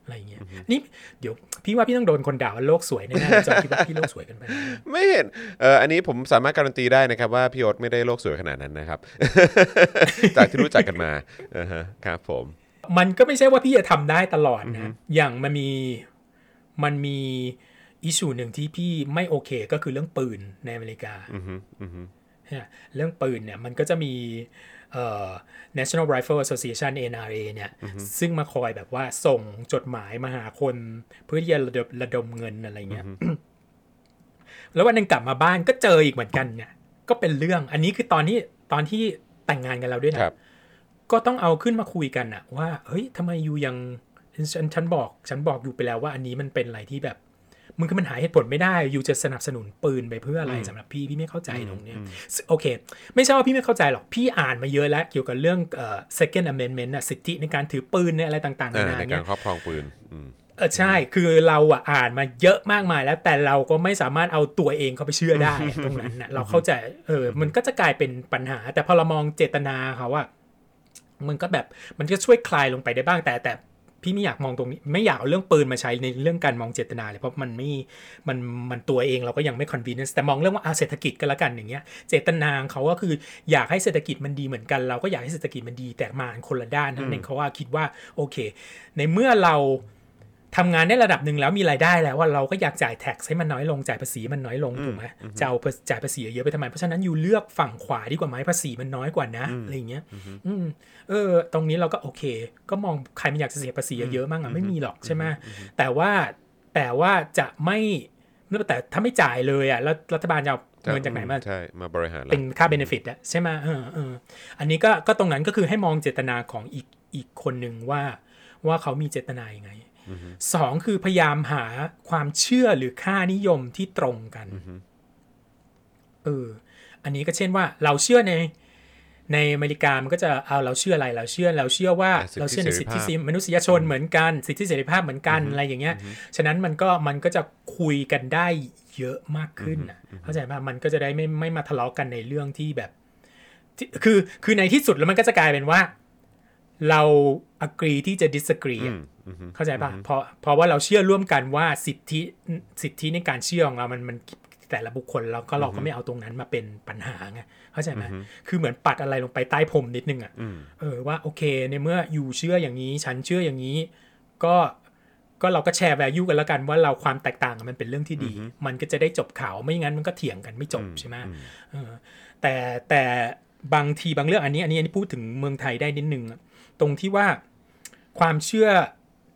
อะไรเงี้ยนี่เดี๋ยวพี่ว่าพี่ต้องโดนคนด่าว่าโลกสวยแน่ๆจอคิดว่าพี่โลกสวยเกันไป ไม่เห็นเอออันนี้ผมสามารถการันตีได้นะครับว่าพี่โอ๊ตไม่ได้โลกสวยขนาดนั้นนะครับ จากที่รู้จักกันมาอ่าฮะครับผม มันก็ไม่ใช่ว่าพี่จะทำได้ตลอดนะอย่างมันมีมันมีอิชูหนึ่งที่พี่ไม่โอเคก็คือเรื่องปืนในอเมริกาอือฮึอือฮึเนี่ยเรื่องปืนเนี่ยมันก็จะมีเอ่อ National Rifle Association NRA เนี่ยซึ่งมาคอยแบบว่าส่งจดหมายมาหาคนเพื่อที่จะระดมระดมเงินอะไรเงี้ยแล้ววันหนึงกลับมาบ้านก็เจออีกเหมือนกันเนี่ยก็เป็นเรื่อง อันนี้คือตอนที่ตอนที่แต่งงานกันแล้วด้วยนะครับก็ต้องเอาขึ้นมาคุยกันอะว่า เฮ้ยทำไมยูยังฉันฉันบอก ฉันบอกอยู่ไปแล้วว่าอันนี้มันเป็นอะไรที่แบบ มึงคือมันหาเหตุผลไม่ได้ยูจะสนับสนุนปืนไปเพื่ออะไรสำหรับพี่พี่ไม่เข้าใจตรงเนี้ยซึ่งโอเค ไม่ใช่ว่าพี่ไม่เข้าใจหรอกพี่อ่านมาเยอะแล้วเกี่ยวกับเรื่องเอ่อ second amendment อะสิทธิในการถือปืนในอะไรต่างๆอ่านานาในกาเนี่รยครอบครองปืนอืมเออใช่คือเราอะอ่านมาเยอะมากมายแล้วแต่เราก็ไม่สามารถเอาตัวเองเข้าไปเชื่อได้ตรงนั้นนะเราเข้าใจเออมันก็จะกลายเป็นปัญหา แต่พอเรามองเจตนาเขาอะมันก็แบบมันก็ช่วยคลายลงไปได้บ้างแต่แต่ พี่ไม่อยากมองตรงนี้ไม่อยากเอาเรื่องปืนมาใช้ในเรื่องการมองเจตนาเลยเพราะมันไม่มันมันตัวเองเราก็ยังไม่ convenience แต่มองเรื่องว่าอาเศรษฐกิจก็แล้วกันอย่างเงี้ย เจตนาของเขาก็คืออยากให้เศรษฐกิจมันดีเหมือนกัน เราก็อยากให้เศรษฐกิจมันดีแต่มาคนละด้านนั่นเองเขาว่าคิดว่าโอเค ในเมื่อเราทำงานได้ระดับหนึ่งแล้วมีรายได้แล้วว่าเราก็อยากจ่ายแท็กให้มันน้อยลงจ่ายภาษีมันน้อยลงถูกไหมจะเอาจ่ายภาษีเยอะไปทำไมเพราะฉะนั้นอยู่เลือกฝั่งขวาดีกว่าไหมภาษีมันน้อยกว่านะอะไรอย่างเงี้ยอืม เออ ตรงนี้เราก็โอเค ก็มองใครมันอยากจะเสียภาษีเยอะๆมั่งอะไม่มีหรอกใช่ไหมแต่ว่าแต่ว่าจะไม่แต่ถ้าไม่จ่ายเลยอะแล้วรัฐบาลจะเอาเงินจากไหนมาใช่มาบริหารเป็นค่าเบนฟิตอะใช่ไหมเออเอออันนี้ก็ก็ตรงนั้นก็คือให้มองเจตนาของอีกอีกคนหนึ่งว่าว่าเขามีเจตนายังไงสองคือพยายามหาความเชื่อหรือค่านิยมที่ตรงกันเอออันนี้ก็เช่นว่าเราเชื่อใน ในอเมริกามันก็จะเอาเราเชื่ออะไรเราเชื่อเราเชื่อว่าอะสิทธิเราเชื่อในสิทธิเสรีภาพมนุษยชนเหมือนกันสิทธิเสรีภาพเหมือนกันอะไรอย่างเงี้ยฉะนั้นมันก็มันก็จะคุยกันได้เยอะมากขึ้นนะเข้าใจป่ะมันก็จะได้ไม่ไม่มาทะเลาะกันในเรื่องที่แบบที่คือคือในที่สุดแล้วมันก็จะกลายเป็นว่า เรา agree ที่จะ disagree อะอืมอืมเข้าใจป่ะเพราะเพราะว่าเราเชื่อร่วมกันว่าสิทธิสิทธิในการเชื่อของเรามันมัน แต่ละบุคคลเราก็เราก็ไม่เอาตรงนั้นมาเป็นปัญหาไงเข้าใจไหมคือเหมือนปัดอะไรลงไปใต้พรมนิดนึงอะอืมเออว่าโอเคในเมื่ออยู่เชื่ออย่างนี้ ฉันเชื่ออย่างนี้ ก็ก็เราก็แชร์ value กันแล้วกันว่าเราความแตกต่างมันเป็นเรื่องที่ดี มันก็จะได้จบข่าวไม่งั้นมันก็เถียงกันไม่จบใช่ไหมเออแต่แต่บางทีบางเรื่องอันนี้อันนี้อันนี้พูดถึงเมืองไทยได้นิดนึงอะตรงที่ว่าความเชื่อ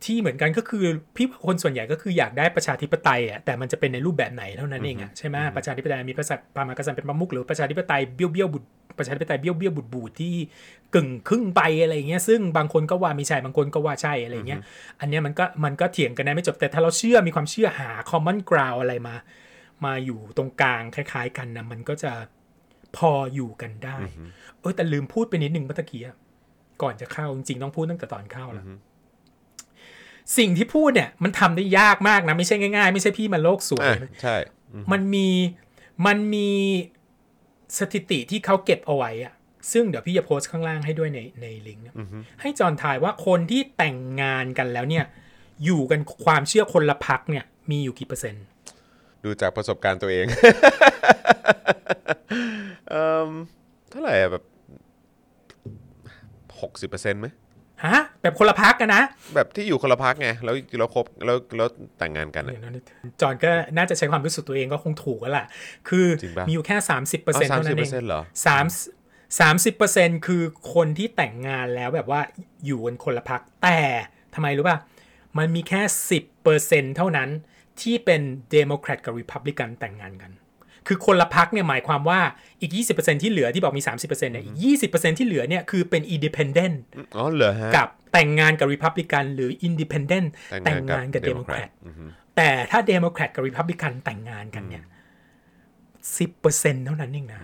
ที่เหมือนกันก็คือพี่คนส่วนใหญ่ก็คืออยากได้ประชาธิปไตยอะแต่มันจะเป็นในรูปแบบไหนเท่านั้นเองอะใช่ไหมประชาธิปไตยมีพระสัตพระมหากษัตริย์เป็นประมุขหรือประชาธิปไตยเบี้ยวเบี้ยวบุดประชาธิปไตยเบี้ยวเบี้ยวบุดบูดที่กึ่งครึ่งไปอะไรอย่างเงี้ยซึ่งบางคนก็ว่าไม่ใช่บางคนก็ว่าใช่อะไรอย่างเงี้ยอันเนี้ยมันก็มันก็เถียงกันได้ไม่จบแต่ถ้าเราเชื่อมีความเชื่อหา common ground อะไรมา มาอยู่ตรงกลางคล้าย ๆ กันนะมันก็จะพออยู่กันได้ เออแต่ลืมพูดไปนิดนึงเมื่อตะกี้อะก่อนจะเข้าจริงๆต้องพูดตั้งแต่ตอนเข้าแล้ว สิ่งที่พูดเนี่ยมันทำได้ยากมากนะไม่ใช่ง่ายๆ ไม่ใช่พี่มันโลกสวยอะใช่อืมมันมีมันมีสถิติที่เขาเก็บเอาไว้อะซึ่งเดี๋ยวพี่จะโพสต์ข้างล่างให้ด้วยในในลิงก์นะให้จอนทายว่าคนที่แต่งงานกันแล้วเนี่ย อยู่กันความเชื่อคนละพักเนี่ย มีอยู่กี่เปอร์เซ็นต์ ดูจากประสบการณ์ตัวเองเอิ่มเท่าไหร่อะแบบหกสิบเปอร์เซ็นต์ไหม ฮะแบบคนละพักกันนะ แบบที่อยู่คนละพักไงแล้วแล้วคบแล้วแล้วแต่งงานกันอะเดี๋ยวนะจอนก็น่าจะใช้ความรู้สึกตัวเองก็คงถูกแล้วล่ะ คือจริงปะมีอยู่แค่สามสิบเปอร์เซ็นต์สามเท่าสินั้บนเปเออร์เซ็นงต์เหรอสามสามสิบเปอร์เซ็นคือคนที่แต่งงานแล้วแบบว่าอยู่กันคนละพักแต่ทำไมรู้ป่ะ มันมีแค่สิบเปอร์เซ็นเท่านั้นที่เป็นเดโมแครตกับริพับลิกันแต่งงานกัน คือคนละพรรคเนี่ยหมายความว่าอีก 20%ที่เหลือที่บอกมี 30%เนี่ยอีก 20%ที่เหลือเนี่ยคือเป็น independent อ๋อเหรอฮะกับแต่งงานกับริพับลิกันหรือ independent แต่งงานกับเดโมแครตอือฮึแต่ถ้าเดโมแครตกับริพับลิกันแต่งงานกันเนี่ยสิบเปอร์เซ็นต์เท่านั้นเองนะ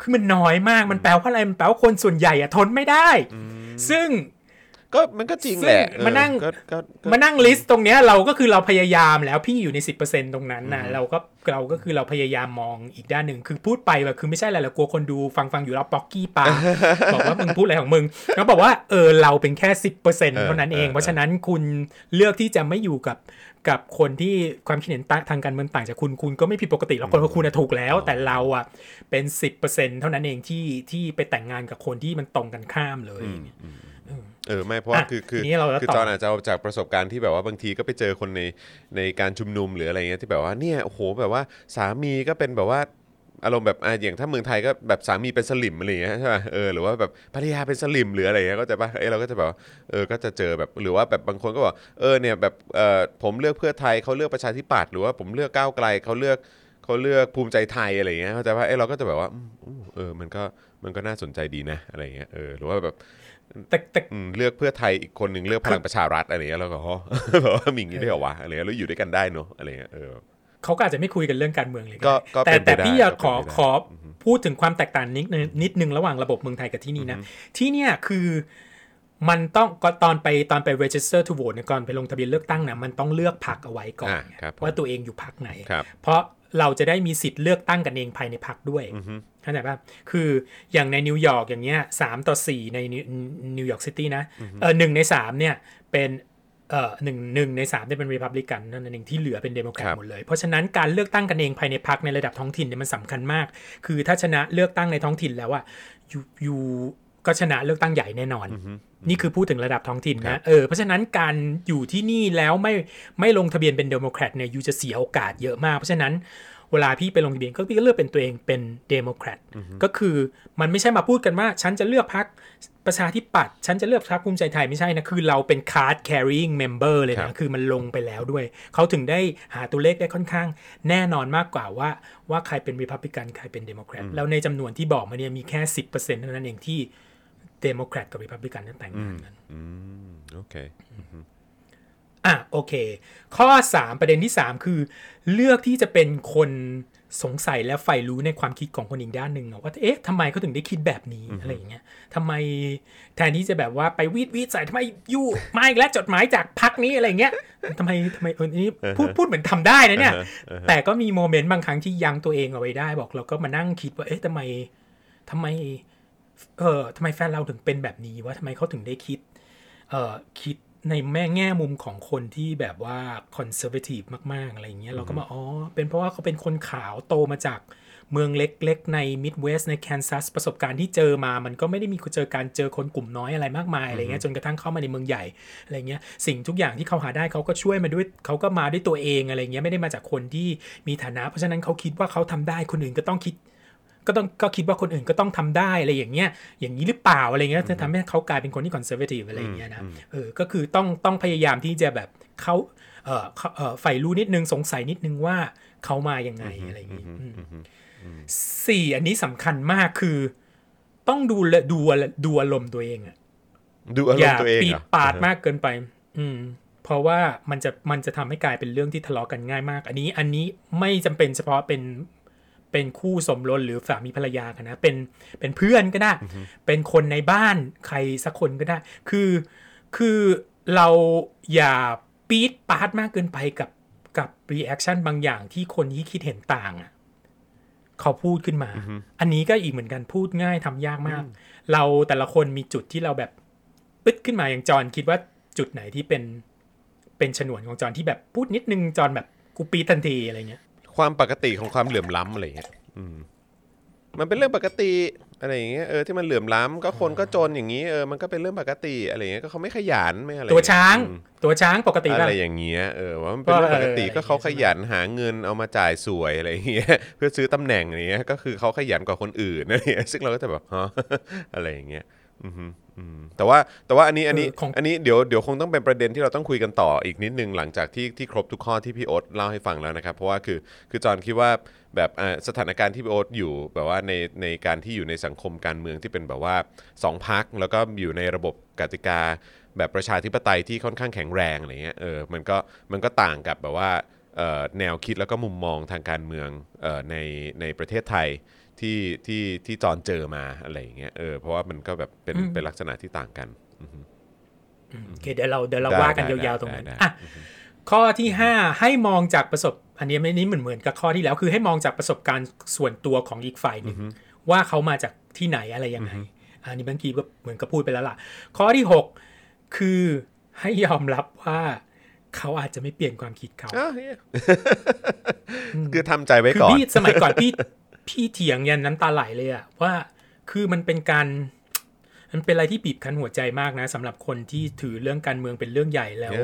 คือมันน้อยมาก มันแปลว่าอะไร มันแปลว่าคนส่วนใหญ่อะทนไม่ได้ ซึ่ง ก็มันก็จริงแหละซึ่งมานั่งเออก็ก็ก็มานั่ง list ตรงเนี้ยเราก็คือเราพยายามแล้วพี่อยู่ใน10%ตรงนั้นนะเราก็เราก็คือเราพยายามมองอีกด้านหนึ่งคือพูดไปแบบคือไม่ใช่อะไรหรอกกลัวคนดูฟังฟังอยู่แล้วป๊อกกี้ปาบอกว่ามึงพูดอะไรของมึงแล้วบอกว่าเออเราเป็นแค่10%เท่านั้นเอง เพราะฉะนั้นคุณเลือกที่จะไม่อยู่กับกับคนที่ความคิดเห็นต่างทางการเมืองต่างจากคุณคุณก็ไม่ผิดปกติแล้วคนของคุณอะถูกแล้ว แต่เราอะเป็น10%เท่านั้นเองที่ที่ไปแต่งงานกับคนที่มันตรงกันข้ามเลย เออไม่เพราะว่าอะคือคือทีนี้เราจะคือต่อจอห์นอาจจะเอาจากประสบการณ์ที่แบบว่าบางทีก็ไปเจอคนในในการชุมนุมหรืออะไรเงี้ยที่แบบว่าเนี่ยโอ้โหแบบว่าสามีก็เป็นแบบว่าอารมณ์แบบอะอย่างถ้าเมืองไทยก็แบบสามีเป็นสลิมอะไรอย่างเงี้ยใช่ป่ะเออหรือว่าแบบภรรยาเป็นสลิมหรืออะไรเงี้ยก็จะป่ะเออเราก็จะแบบว่าเออก็จะเจอแบบหรือว่าแบบบางคนก็บอกเออเนี่ยแบบเออผมเลือกเพื่อไทยเขาเลือกประชาธิปัตย์หรือว่าผมเลือกก้าวไกลเขาเลือกเขาเลือกภูมิใจไทยอะไรอย่างเงี้ยเข้าใจป่ะเออเราก็จะแบบว่าอืมอู้เออมันก็มันก็น่าสนใจดีนะอะไรเงี้ยเออหรือว่าแบบ แต่แต่อืมเลือกเพื่อไทยอีกคนหนึ่งเลือกพลังประชารัฐอะไรเงี้ยแล้วก็อ๋อแบบว่ามีอย่างนี้ได้วยเหรอวะอะไรเงี้ยแล้วอยู่ด้วยกันได้เนอะอะไรเงี้ยเออเขาก็อาจจะไม่คุยกันเรื่องการเมืองเลยก็ได้ก็แต่เป็นไปแต่ได้พี่อยากก็ขอเป็นไปได้ขอพูดถึงความแตกต่างนิดนึงนิดนึงระหว่างระบบเมืองไทยกับที่นี่นะ ที่เนี่ยคือมันต้องก็ตอนไปตอนไป register to vote เนี่ยก่อนไปลงทะเบียนเลือกตั้งเนี่ยมันต้องเลือกพรรคเอาไว้ก่อนอ่าครับผมว่าตัวเองอยู่พรรคไหนครับเพราะเราจะได้มีสิทธิ์เลือกตั้งกันเองภายในพรรคด้วย เข้าใจป่ะคืออย่างในนิวยอร์กอย่างเงี้ยสามต่อสี่ในนิวยอร์กซิตี้นะเออหนึ่งในสามเนี่ยเป็นเอ่อหนึ่งหนึ่งในสามเนี่ยเป็นรีพับลิกันนั่นเองที่เหลือเป็นเดโมแครตครับหมดเลย เพราะฉะนั้นการเลือกตั้งกันเองภายในพรรคในระดับท้องถิ่นเนี่ยมันสำคัญมาก คือถ้าชนะเลือกตั้งในท้องถิ่นแล้วอะ you you ก็ชนะเลือกตั้งใหญ่แน่นอน นี่คือพูดถึงระดับท้องถิ่นครันะบเออเพราะฉะนั้นการอ you่ที่นี่แล้วไม่ไม่ลงทะเบียนเป็นเดโมแครตเนี่ยยูจะเสียโอกาสเยอะมาก เพราะฉะนั้น เวลาพี่ไปลงทะเบียนก็พี่ก็เลือกเป็นตัวเองเป็นเดโมแครตก็คือมันไม่ใช่มาพูดกันว่า ฉันจะเลือกพรรคประชาธิปัตย์ฉันจะเลือกพรรคภูมิใจไทยไม่ใช่นะ คือเราเป็น card carrying member เลยครับนะคือมันลงไปแล้วด้วย เขาถึงได้หาตัวเลขได้ค่อนข้าง แน่นอนมากกว่าว่าว่าใครเป็น Republican ใครเป็น Democrat แล้วในจำนวนที่บอกมาเนี่ยมีแค่10%เท่านั้นเองที่ Democrat กับ Republican นั้นแต่งงานกันอืมโอเค อะโอเค ข้อ 3 ประเด็นที่ 3 คือ เลือกที่จะเป็นคนสงสัยและใฝ่รู้ในความคิดของคนอีกด้านหนึ่งอะว่าเอ๊ะทำไมเขาถึงได้คิดแบบนี้อะไรอย่างเงี้ยทำไมแทนที่จะแบบว่าไปวีดวีดใส่ทำไมยู่มาอีกแล้วจดหมายจากพักนี้อะไรเงี้ยทำไมทำไมเออนี่พูดพูดเหมือนทำได้นะเนี่ย แต่ก็มีโมเมนต์บางครั้งที่ยังตัวเองเอาไว้ได้บอกเราก็มานั่งคิดว่าเอ๊ะทำไมทำไม เออทำไมแฟนเราถึงเป็นแบบนี้วะทำไมเขาถึงได้คิด เอ่อคิด ในแง่แง่มุมของคนที่แบบว่า conservative มาก ๆ อะไรอย่างเงี้ยเราก็มาอ๋อเป็นเพราะว่าเขาเป็นคนขาวโตมาจากเมืองเล็ก ๆ ในมิดเวสต์ในแคนซัสประสบการณ์ที่เจอมา มันก็ไม่ได้มีเจอการเจอคนกลุ่มน้อยอะไรมากมายอะไรเงี้ยจนกระทั่งเข้ามาในเมืองใหญ่อะไรเงี้ยสิ่งทุกอย่างที่เขาหาได้เขาก็ช่วยมาด้วยเขาก็มาด้วยตัวเองอะไรเงี้ยไม่ได้มาจากคนที่มีฐานะ เพราะฉะนั้นเขาคิดว่าเขาทำได้คนอื่นก็ต้องคิด ก็ต้องก็คิดว่าคนอื่นก็ต้องทำได้อะไรอย่างเงี้ยอย่างนี้หรือเปล่าอะไรเงี้ยจะทำให้เขากลายเป็นคนที่ conservative อะไรอย่างเงี้ยนะเออก็คือต้องต้องพยายามที่จะแบบเขาเออเขาเออใฝ่รู้นิดนึงสงสัยนิดนึงว่าเขามายังไงอะไรอย่างงี้อืมสี่อันนี้สำคัญมากคือ ต้องดูแลดูดูอารมณ์ตัวเองอะดูอารมณ์ตัวเองเหรอ อย่าปี๊ดปาดมากเกินไป อืมเพราะว่ามันจะมันจะทำให้กลายเป็นเรื่องที่ทะเลาะกันง่ายมาก อันนี้อันนี้ไม่จำเป็นเฉพาะเป็น เป็นคู่สมรสหรือสามีภรรยากันนะเป็นเป็นเพื่อนก็ได้ เป็นคนในบ้านใครสักคนก็ได้ คือคือเราอย่าปี๊ดปาดมากเกินไปกับกับ reaction บางอย่างที่คนที่คิดเห็นต่างอะเขาพูดขึ้นมา อันนี้ก็อีกเหมือนกันพูดง่ายทำยากมาก เราแต่ละคนมีจุดที่เราแบบปึ๊ดขึ้นมาอย่างจอนคิดว่าจุดไหนที่เป็นเป็นฉนวนของจอนที่แบบพูดนิดนึงจอนแบบกูปีดทันทีอะไรเงี้ย ความปกติของความเหลื่อมล้ำอะไรอย่างเงี้ยอืมมันเป็นเรื่องปกติอะไรอย่างเงี้ยเออที่มันเหลื่อมล้ำก็คนก็จนอย่างงี้เออมันก็เป็นเรื่องปกติอะไรอย่างเงี้ยก็เขาไม่ขยันไม่อะไรตัวช้าง อืมตัวช้างปกติอะป่ะไรอย่างเงี้ยเออว่ามันเป็นเรื่องปกติเออ ก็เขาขยันหาเงินเอามาจ่ายสวยอะไรอย่างเงี้ยเพื่อซื้อตำแหน่งอะไรเงี้ยก็คือเขาขยันกว่าคนอื่นอะไรอย่างเงี้ยซึ่งเราก็จะแบบฮะ อะไรอย่างเงี้ยอือฮึอืม แต่ว่าแต่ว่าอันนี้อันนี้เออของอันนี้เดี๋ยวเดี๋ยวคงต้องเป็นประเด็นที่เราต้องคุยกันต่ออีกนิดนึงหลังจากที่ที่ครบทุกข้อที่พี่โอ๊ตเล่าให้ฟังแล้วนะครับ เพราะว่าคือคือจอห์นคิดว่าแบบอ่าสถานการณ์ที่พี่โอ๊ตอยู่แบบว่าในในการที่อยู่ในสังคมการเมืองที่เป็นแบบว่าสองพักแล้วก็อยู่ในระบบกติกา แบบประชาธิปไตยที่ค่อนข้างแข็งแรงอะไรเงี้ยเออมันก็มันก็ต่างกับแบบว่าเอ่อแนวคิดแล้วก็มุมมองทางการเมืองเอ่อในในประเทศไทย ที่ที่ที่จอนเจอมาอะไรอย่างเงี้ยเออเพราะว่ามันก็แบบเป็นเป็นลักษณะที่ต่างกันโอเคเดี๋ยวเราเดี๋ยวเราได้ว่ากันได้ยาวๆตรงนั้นได้ได้อะข้อที่ห้าให้มองจากประสบ อันนี้ไม่นี้เหมือนเหมือนกับข้อที่แล้วคือให้มองจากประสบการณ์ส่วนตัวของอีกฝ่ายหนึ่งว่าเขามาจากที่ไหนอะไรยังไงอันนี้บางทีก็เหมือนกับพูดไปแล้วล่ะ ข้อที่หกคือให้ยอมรับว่าเขาอาจจะไม่เปลี่ยนความคิดเขาอ้าวเหี้ยคือทำใจไว้คือก่อนพี่สมัยก่อนพี่ พี่เถียงยันน้ำตาไหลเลยอะว่าคือมันเป็นการ มันเป็นอะไรที่บีบคั้นหัวใจมากนะสำหรับคนที่ถือเรื่องการเมืองเป็นเรื่องใหญ่แล้ว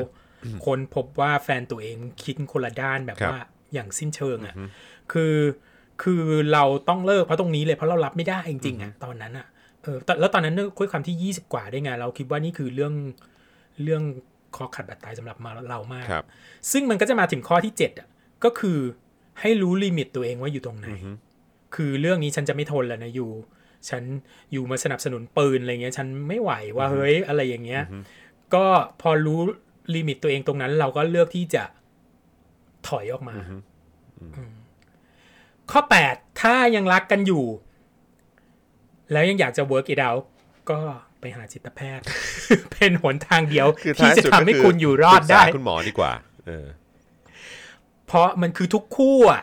คนพบว่าแฟนตัวเองคิดคนละด้านแบบครับว่าอย่างสิ้นเชิงอะ่ะคือคือเราต้องเลิกเพราะตรงนี้เลยเพราะเรารับไม่ได้จริงๆอะ่ะตอนนั้นอะ่ะเออแต่แล้วตอนนั้นด้วยความที่ยี่สิบกว่าได้วยไงเราคิดว่านี่คือเรื่องเรื่องคอขาดบาดตายสำหรับมาเรามากครับซึ่งมันก็จะมาถึงข้อที่เจ็ดอะก็คือให้รู้ limit ตัวเองว่าอยู่ตรงไหน คือเรื่องนี้ฉันจะไม่ทนแล้วนะ you ฉัน you มาสนับสนุนปืนอะไรเงี้ย ฉันไม่ไหวว่าเฮ้ยอะไรอย่างเงี้ย ก็พอรู้ limit ตัวเองตรงนั้น เราก็เลือกที่จะถอยออกมาอืมข้อแปดถ้ายังรักกันอยู่ แล้วยังอยากจะ work it out ก็ไปหาจิตแพทย์ เป็นหนทางเดียวคือที่ท้ายจะสุดทำให้ก็คุณอยู่รอดปรึกษาได้คุณหมอดีกว่าเออเพราะมันคือทุกคู่อะ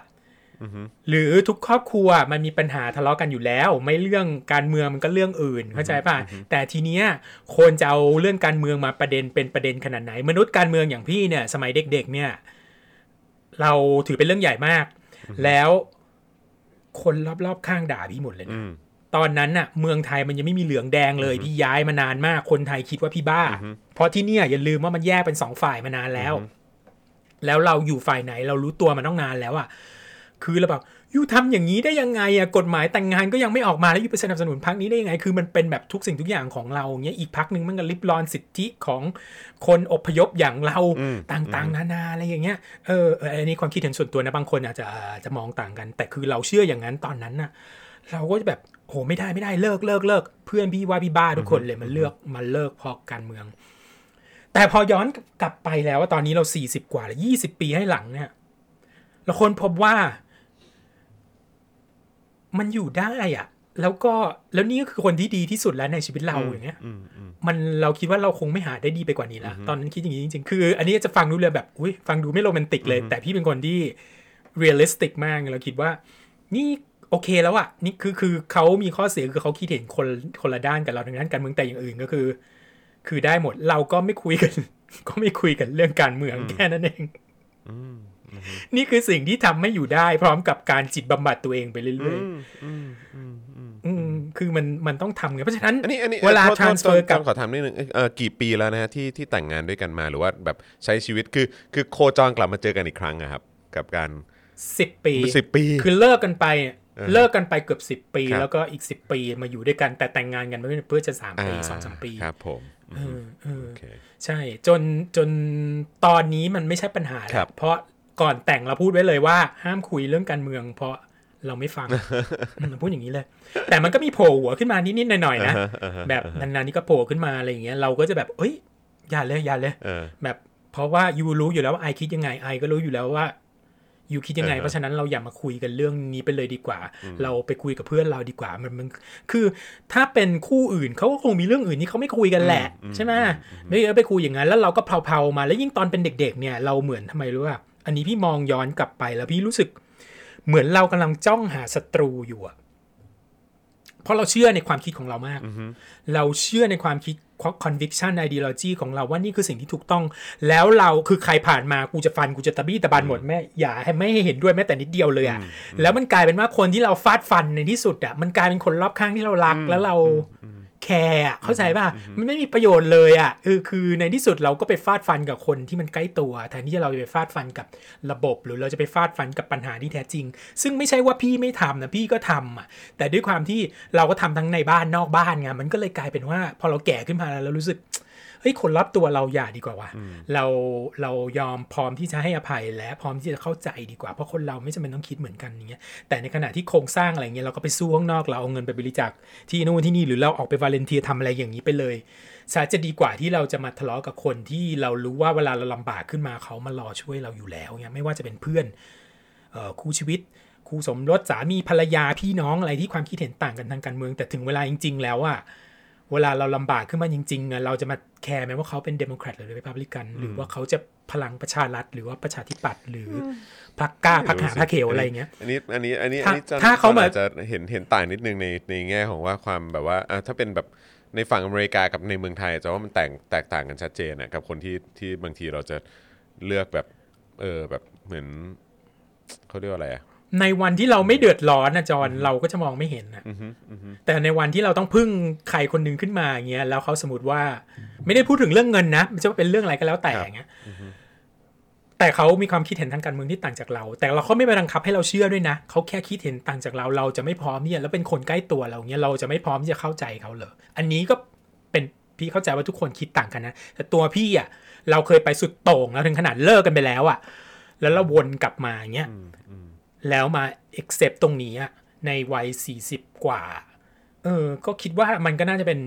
หรือทุกครอบครัวมันมีปัญหาทะเลาะกันอยู่แล้ว ไม่เรื่องการเมืองมันก็เรื่องอื่นเข้าใจป่ะแต่ทีเนี้ยคนจะเอาเรื่องการเมืองมาประเด็นเป็นประเด็นขนาดไหน มนุษย์การเมืองอย่างพี่เนี่ย สมัยเด็ก ๆ เนี่ย เราถือเป็นเรื่องใหญ่มาก แล้วคนรอบๆข้างด่าพี่หมดเลยนะอืมตอนนั้นน่ะ เมืองไทยมันยังไม่มีเหลืองแดงเลยพี่ย้ายมานานมากคนไทยคิดว่าพี่บ้า เพราะที่เนี่ยอย่าลืมว่ามันแยกเป็นสองฝ่ายมานานแล้ว แล้วเราอยู่ฝ่ายไหน เรารู้ตัวมันต้องนานแล้วอะ คือเราแบบยูทำอย่างนี้ได้ยังไงอะกฎหมายแต่งงานก็ยังไม่ออกมาแล้วยูไปสนับสนุนพักนี้ได้ยังไง คือมันเป็นแบบทุกสิ่งทุกอย่างของเราเงี้ยอีกพักหนึ่งมันก็ริบรอนสิทธิของคนอพยพอย่างเราอืมต่างๆ นานาอะไรอย่างเงี้ยเออเอออันนี้ความคิดเห็นส่วนตัวนะบางคนอาจจะอาจจะมองต่างกัน แต่คือเราเชื่ออย่างนั้นตอนนั้นน่ะเราก็จะแบบโหไม่ได้ไม่ได้เลิกเลิกเลิกเพื่อนพี่ว่าพี่บ้าทุกคนเลยมันเลือกมันเลิกเพราะการเมือง แต่พอย้อนกลับไปแล้วว่าตอนนี้เราสี่สิบกว่าแล้วยี่สิบปีให้หลังเนี่ยเราคนพบว่า มันอยู่ได้อะแล้วก็แล้วนี่ก็คือคนที่ดีที่สุดแล้วในชีวิตเราอย่างเงี้ยอืมอืมมันเราคิดว่าเราคงไม่หาได้ดีไปกว่านี้ละตอนนั้นคิดอย่างนี้จริงๆ คือ อันนี้จะฟังดูเลยแบบอุ้ยฟังดูไม่โรแมนติกเลย แต่พี่เป็นคนที่realistic มากเราคิดว่า นี่โอเคแล้วอะนี่คือคือเขามีข้อเสียคือเขาคิดเห็นคนคนละด้านกับเราทางด้านการเมืองแต่อย่างอื่นก็คือ คือได้หมดเราก็ไม่คุยกัน ก็ไม่คุยกันเรื่องการเมืองแค่นั้นเอง นี่คือสิ่งที่ทำให้อยู่ได้ พร้อมกับการจิตบำบัดตัวเองไปเรื่อยอืมอืมอืมอืมๆอืมคือมันมันต้องทำไงเพราะฉะนั้นอันนี้อันนี้เวลาโทษโทษ transfer โทษกับขอถามนิดนึงเอ้ยเออกี่ปีแล้วนะฮะที่ที่แต่งงานด้วยกันมาหรือว่าแบบใช้ชีวิตคือ คือโคจรกลับมาเจอกันอีกครั้งอะครับ กับการสิบปีสิบปี คือเลิกกันไปเนี่ยอ่าฮะเลิกกันไปเกือบสิบปีครับแล้วก็อีกสิบปีมาอยู่ด้วยกันแต่แต่งงานกันเพื่อเพื่อจะสามปีสองสามปีครับผมเออเออโอเคใช่จนจนตอนนี้มันไม่ใช่ปัญหาครัแล้วบเพราะ ก่อนแต่งเราพูดไว้เลยว่า ห้ามคุยเรื่องการเมือง เพราะเราไม่ฟังอืมพูดอย่างนี้เลย แต่มันก็มีโผล่หัวขึ้นมานิดๆหน่อยๆนะอ่าฮะอ่าฮะแบบนานๆนี่ก็โผล่ขึ้นมาอะไรอย่างเงี้ยเราก็จะแบบเอ้ยอย่าเลยอย่าเลยเออแบบเพราะว่ายูรู้อยู่แล้วว่าไอคิดยังไงไอก็รู้อยู่แล้วว่ายูคิดยังไงอ่าฮะเพราะฉะนั้นเราอย่ามาคุยกันเรื่องนี้ไปเลยดีกว่า เราไปคุยกับเพื่อนเราดีกว่ามันมันคือ ถ้าเป็นคู่อื่นเขาก็คงมีเรื่องอื่นที่เขาไม่คุยกันแหละ ใช่ไหมไม่เอาไปคุยอย่างนั้นแล้วเราก็เผาๆมาแล้วยิ่งตอนเป็นเด็ก ๆ เนี่ยเราเหมือนทำไมรู้ป่ะ อันนี้พี่มองย้อนกลับไปแล้วพี่รู้สึกเหมือนเรากำลังจ้องหาศัตรูอยู่อะเพราะเราเชื่อในความคิดของเรามาก เราเชื่อในความคิด conviction ideology ของเราว่านี่คือสิ่งที่ถูกต้อง แล้วเราคือใครผ่านมากูจะฟันกูจะตะบี้ตะบันหมดแม่อย่าให้ไม่ให้เห็นด้วยแม้แต่นิดเดียวเลยอะแล้วมันกลายเป็นว่าคนที่เราฟาดฟันในที่สุดอะมันกลายเป็นคนรอบข้างที่เรารักแล้วเรา แคร์อะเข้าใจป่ะ มันไม่มีประโยชน์เลยอะคือคือในที่สุดเราก็ไปฟาดฟันกับคนที่มันใกล้ตัวแทนที่เราจะไปฟาดฟันกับระบบ หรือเราจะไปฟาดฟันกับปัญหาที่แท้จริง ซึ่งไม่ใช่ว่าพี่ไม่ทำนะพี่ก็ทำอะแต่ด้วยความที่เราก็ทำทั้งในบ้านนอกบ้านไงมันก็เลยกลายเป็นว่า พอเราแก่ขึ้นมาแล้วเรารู้สึก เฮ้ยคนรอบตัวเราอย่าดีกว่าว่ะเราเรายอมพร้อมที่จะให้อภัยและพร้อมที่จะเข้าใจดีกว่า เพราะคนเราไม่จำเป็นต้องคิดเหมือนกันอย่างเงี้ยแต่ในขณะที่โครงสร้างอะไรเงี้ยเราก็ไปสู้ข้างนอกเราเอาเงินไปบริจาคที่นู่นที่นี่หรือเราออกไปวาเลนเทียทำอะไรอย่างนี้ไปเลยซะจะดีกว่าที่เราจะมาทะเลาะกับคนที่เรารู้ว่าเวลาเราลำบากขึ้นมาเขามารอช่วยเราอยู่แล้วเนี่ยไม่ว่าจะเป็นเพื่อนเอ่อคู่ชีวิตคู่สมรสสามีภรรยาพี่น้องอะไรที่ความคิดเห็นต่างกันทางการเมือง แต่ถึงเวลาจริง ๆ แล้วอะ เวลาเราลำบากขึ้นมาจริงๆอะเราจะมาแคร์ไหมว่าเขาเป็นเดโมแครตหรือเป็นพับลิกัน หรือว่าเขาจะพลังประชารัฐหรือว่าประชาธิปัตย์หรือพรรคกล้าพรรคหาพรรคเขวอะไรอย่างเงี้ย อันนี้อันนี้อันนี้ถ้าอันนี้จะถ้าเขามาอจจะเห็นเห็นต่างนิดนึงในในแง่ของว่าความแบบว่าอะถ้าเป็นแบบในฝั่งอเมริกากับในเมืองไทยจะว่ามันแตกแตกต่างกันชัดเจนนะกับคนที่ที่บางทีเราจะเลือกแบบเออแบบเหมือนเขาเรียกว่าอะไรอะ ในวันที่เราไม่เดือดร้อนนะจอนเราก็จะมองไม่เห็นนะแต่ในวันที่เราต้องพึ่งใครคนหนึงขึ้นมาอย่างเงี้ยแล้วเขาสมมติว่า ไม่ได้พูดถึงเรื่องเงินนะมันจะเป็นเรื่องอะไรก็แล้วแต่อย่างเงี้ยแต่เขามีความคิดเห็นทางการเมืองที่ต่างจากเรา แต่เราเขาไม่ไปบังคับให้เราเชื่อด้วยนะเขาแค่คิดเห็นต่างจากเรา เราจะไม่พร้อมที่จะแล้วเป็นคนใกล้ตัวเราเงี้ยเราจะไม่พร้อมที่จะเข้าใจเขาเลยอันนี้ก็เป็นพี่เข้าใจว่าทุกคนคิดต่างกันนะแต่ตัวพี่อะเราเคยไปสุดโต่งแล้วถึงขนาดเลิกกันไปแล้วอะ แล้วเราวนกลับมาอย่างเงี้ย แล้วมา accept ตรงนี้อะในวัย 40 กว่า เออ ก็คิดว่ามันก็น่าจะเป็น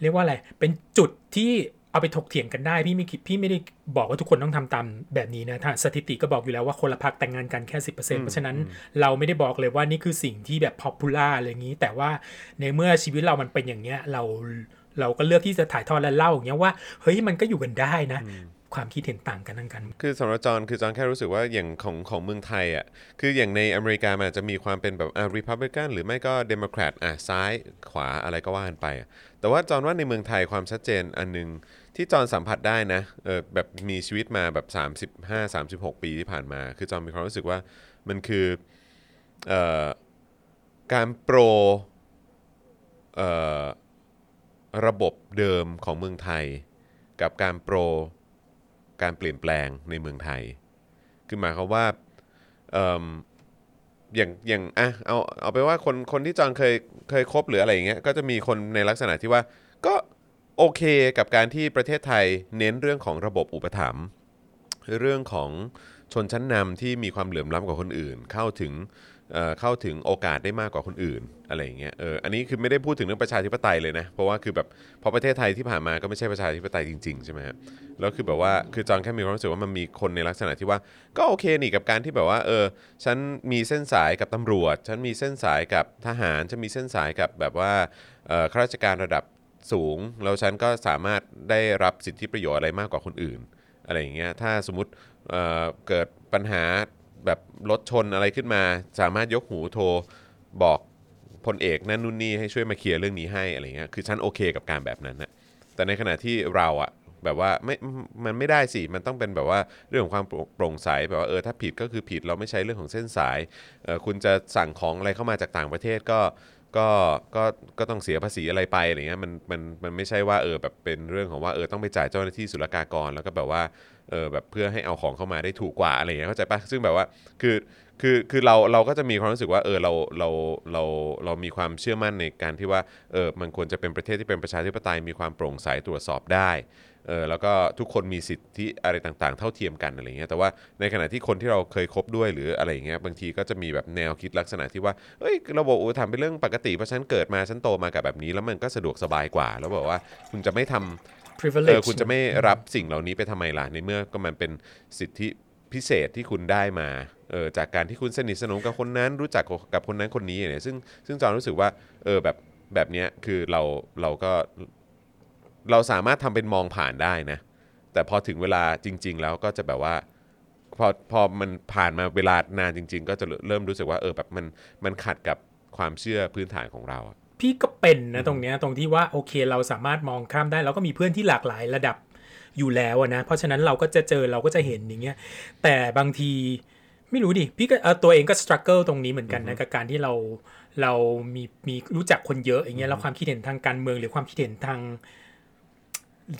เรียกว่าอะไร เป็นจุดที่เอาไปถกเถียงกันได้ พี่ไม่คิดพี่ไม่ได้บอกว่าทุกคนต้องทำตามแบบนี้นะถ้าสถิติก็บอกอยู่แล้วว่าคนละพักแต่งงานกันแค่ 10%เพราะฉะนั้นเราไม่ได้บอกเลยว่านี่คือสิ่งที่แบบ popular อะไรอย่างนี้ แต่ว่าในเมื่อชีวิตเรามันเป็นอย่างเนี้ยเราเราก็เลือกที่จะถ่ายทอดและเล่าอย่างเงี้ยว่า เฮ้ยมันก็อยู่กันได้นะ ความคิดเห็นต่างกันทางการเมืองคือสำหรับจอห์นคือจอห์นแค่รู้สึกว่าอย่างของของเมืองไทยอะคืออย่างในอเมริกามันอาจจะมีความเป็นแบบอ่าริพับลิกันหรือไม่ก็เดโมแครตอะซ้ายขวาอะไรก็ว่ากันไปอะแต่ว่าจอห์นว่าในเมืองไทยความชัดเจนอันหนึงที่จอห์นสัมผัสได้นะเออแบบมีชีวิตมาแบบ 35 36 ปีที่ผ่านมา คือจอห์นมีความรู้สึกว่ามันคือเอ่อการโปรเอ่อระบบเดิมของเมืองไทย กับการโปร การเปลี่ยนแปลงในเมืองไทย คือหมายความว่าอย่างอย่างอะเอาเอาไปว่าคนคนที่จองเคยเคยคบหรืออะไรอย่างเงี้ยก็จะมีคนในลักษณะที่ว่าก็โอเคกับการที่ประเทศไทยเน้นเรื่องของระบบอุปถัมภ์เรื่องของชนชั้นนำที่มีความเหลื่อมล้ำกว่าคนอื่น เข้าถึง เข้าถึงโอกาสได้มากกว่าคนอื่นอะไรอย่างเงี้ยเอออันนี้คือไม่ได้พูดถึงเรื่องประชาธิปไตยเลยนะ เพราะว่าคือแบบพอประเทศไทยที่ผ่านมาก็ไม่ใช่ประชาธิปไตยจริงๆใช่ไหมครับแล้วคือแบบว่าคือจอนแค่มีความรู้สึกว่ามันมีคนในลักษณะที่ว่าก็โอเคนี่กับการที่แบบว่าเออฉันมีเส้นสายกับตำรวจ ฉันมีเส้นสายกับทหารฉันมีเส้นสายกับแบบว่าข้าราชการระดับสูง แล้วฉันก็สามารถได้รับสิทธิประโยชน์อะไรมากกว่าคนอื่นอะไรอย่างเงี้ยถ้าสมมติเเกิดปัญหา แบบรถชนอะไรขึ้นมา สามารถยกหูโทรบอกพลเอกนั่นนู่นนี่ให้ช่วยมาเคลียร์เรื่องนี้ให้อะไรเงี้ยคือฉันโอเคกับการแบบนั้นนะแต่ในขณะที่เราอะแบบว่าไม่มันไม่ได้สิมันต้องเป็นแบบว่าเรื่องของความโปร่งใสแบบว่าเออถ้าผิดก็คือผิดเราไม่ใช้เรื่องของเส้นสายเออคุณจะสั่งของอะไรเข้ามาจากต่างประเทศก็ ก็ก็ก็ต้องเสียภาษีอะไรไปอะไรเงี้ยมันมันมันไม่ใช่ว่าเออแบบเป็นเรื่องของว่าเออต้องไปจ่ายเจ้าหน้าที่ศุลกากร แล้วก็แบบว่าเออแบบเพื่อให้เอาของเข้ามาได้ถูกกว่าอะไรเงี้ยเข้าใจปะซึ่งแบบว่าคือคือคือเราเราก็จะมีความรู้สึกว่าเออเราเราเราเรามีความเชื่อมั่นในการที่ว่าเออมันควรจะเป็นประเทศที่เป็นประชาธิปไตยมีความโปร่งใสตรวจสอบได้ เออแล้วก็ทุกคนมีสิทธิอะไรต่างๆ เท่าเทียมกันอะไรเงี้ยแต่ว่าในขณะที่คนที่เราเคยคบด้วยหรืออะไรอย่างเงี้ยบางทีก็จะมีแบบแนวคิดลักษณะที่ว่าเอ้ยระบบอุปถัมภ์เป็นเรื่องปกติเพราะฉันเกิดมาฉันโตมากับแบบนี้ แล้วมันก็สะดวกสบายกว่า แล้วบอกว่าคุณจะไม่ทำ privilege เออคุณจะไม่รับสิ่งเหล่านี้ไปทำไมล่ะในเมื่อก็มันเป็นสิทธิพิเศษที่คุณได้มาเออจากการที่คุณสนิทสนมกับคนนั้นรู้จักกับคนนั้นคนนี้เนี่ยซึ่งซึ่งจอห์นรู้สึกว่าเออแบบแบบเนี้ยคือเราเราก็ เราสามารถทำเป็นมองผ่านได้นะ แต่พอถึงเวลาจริง ๆ แล้วก็จะแบบว่า พอพอมันผ่านมาเวลานานจริง ๆ ก็จะเริ่มรู้สึกว่าเออแบบมันมันขัดกับความเชื่อพื้นฐานของเราอะพี่ก็เป็นนะตรงเนี้ยตรงที่ว่าโอเคเราสามารถมองข้ามได้เราก็มีเพื่อนที่หลากหลายระดับอยู่แล้วอะนะเพราะฉะนั้นเราก็จะเจอเราก็จะเห็นอย่างเงี้ยแต่บางทีไม่รู้ดิพี่ก็เอ่อตัวเองก็สครัลเกิลตรงนี้เหมือนกันนะกับการที่เราเรามีมีรู้จักคนเยอะอย่างเงี้ยแล้วความคิดเห็นทางการเมืองหรือความคิดเห็นทาง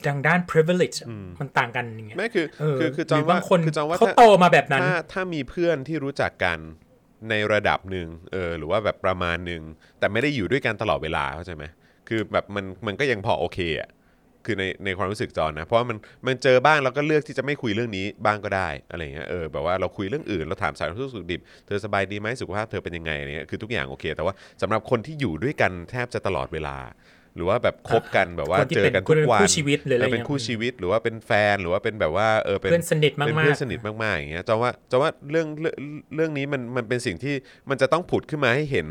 ทางด้าน privilege อะมันต่างกันอย่างเงี้ยไม่คือเออคือคือจหองรือว่าบางคนคือจองว่าเขาถ้าโตมาแบบนั้น ถ้าถ้ามีเพื่อนที่รู้จักกันในระดับหนึ่งเออหรือว่าแบบประมาณหนึ่งแต่ไม่ได้อยู่ด้วยกันตลอดเวลาเข้าใจไหมคือแบบมันมันก็ยังพอโอเคอะคือในในความรู้สึกจอนนะ เพราะว่ามันมันเจอบ้างเราก็เลือกที่จะไม่คุยเรื่องนี้บ้างก็ได้อะไรเงี้ยเออแบบว่าเราคุยเรื่องอื่นเราถามสารทุกข์สุขดิบเธอสบายดีไหมสุขภาพเธอเป็นยังไงอะไรเงี้ยคือทุกอย่างโอเค แต่ว่าสำหรับคนที่อยู่ด้วยกันแทบจะตลอดเวลา หรือว่าแบบคบกันแบบว่าคนที่เจอกันทุกวันเป็นคู่ชีวิตหรืออะไรเเป็นเงี้ยคู่ชีวิตหรือว่าเป็นแฟนหรือว่าเป็นแบบว่าเออเป็น เพื่อนสนิทมากๆเป็นเพื่อนสนิทมากๆอย่างเงี้ยจองว่าจองว่าเรื่องเรื่องเรื่องนี้มันมันเป็นสิ่งที่มันจะต้องผุดขึ้นมาให้เห็น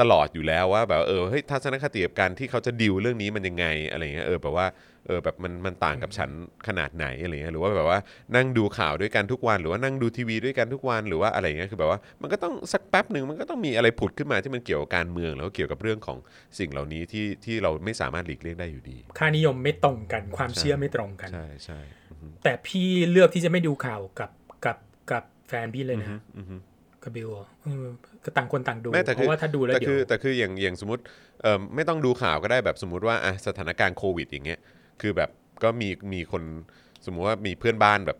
ตลอดอยู่แล้วว่าแบบเออเฮ้ยทัศนคติกับการที่เขาจะดิวเรื่องนี้มันยังไงอะไรเงี้ยเออแบบว่า เออแบบมันมันต่างกับฉันขนาดไหนอะไรเงี้ยหรือว่าแบบว่านั่งดูข่าวด้วยกันทุกวัน หรือว่านั่งดูทีวีด้วยกันทุกวันหรือว่าอะไรเงี้ยคือแบบว่ามันก็ต้องสักแป๊บหนึ่งมันก็ต้องมีอะไรผุดขึ้นมาที่มันเกี่ยวกับการเมืองแล้วก็เกี่ยวกับเรื่องของสิ่งเหล่านี้ที่ที่เราไม่สามารถหลีกเลี่ยงได้อยู่ดี ค่านิยมไม่ตรงกันความเชื่อไม่ตรงกันใช่ใช่อือฮึแต่พี่เลือกที่จะไม่ดูข่าวกับกับกับแฟนพี่เลยนะอือฮึกับบิวอะเออก็ต่างคนต่างดูไม่แต่เพคือราะว่าถ้าดูแล้วแต่เดี๋ยคือวแต่คืออย่างอย่างสมมติเอ่อไม่ต้องดูข่าวก็ได้แบบสมมติว่าอะสถานการณ์โควิดอย่างเงี้ย คือแบบก็มีมีคนสมมุติว่ามีเพื่อนบ้านแบบ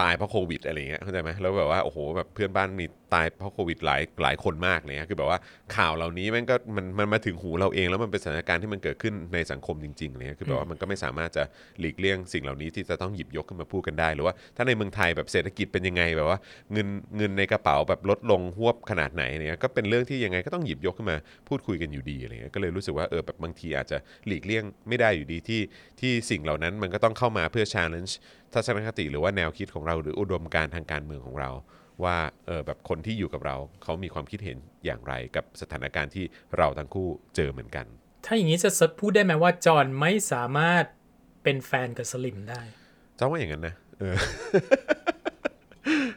ตายเพราะโควิดอะไรเงี้ยเข้าใจไหมแล้วแบบว่าโอ้โหแบบเพื่อนบ้านมีตายเพราะโควิดหลายหลายคนมากเลยคือแบบว่าข่าวเหล่านี้มันก็มันมันมาถึงหูเราเอง แล้วมันเป็นสถานการณ์ที่มันเกิดขึ้นในสังคมจริงๆเลยคือแบบว่ามันก็ไม่สามารถจะหลีกเลี่ยงสิ่งเหล่านี้ที่จะต้องหยิบยกขึ้นมาพูดกันได้หรือว่าถ้าในเมืองไทยแบบเศรษฐกิจเป็นยังไงแบบว่าเงินเงินในกระเป๋าแบบลดลงหวบขนาดไหนเนี่ยก็เป็นเรื่องที่ยังไงก็ต้องหยิบยกขึ้นมาพูดคุยกันอยู่ดีอะไรเงี้ยก็เลยรู้สึกว่าเออแบบบางทีอาจจะหลีกเลี่ยงไม่ได้อยู่ดีที่ที่สิ่งเหล่านั้นมันก็ต้องเข้ามาเพื่อ challenge ทัศนคติหรือว่าแนวคิดของเราหรืออุดมการณ์ทางการเมืองของเรา ว่าเออแบบคนที่อยู่กับเราเขามีความคิดเห็นอย่างไรกับสถานการณ์ที่เราทั้งคู่เจอเหมือนกัน ถ้าอย่างนี้จะพูดได้ไหมว่าจอห์นไม่สามารถเป็นแฟนกับสลิมได้จำว่าอย่างนั้นนะเออ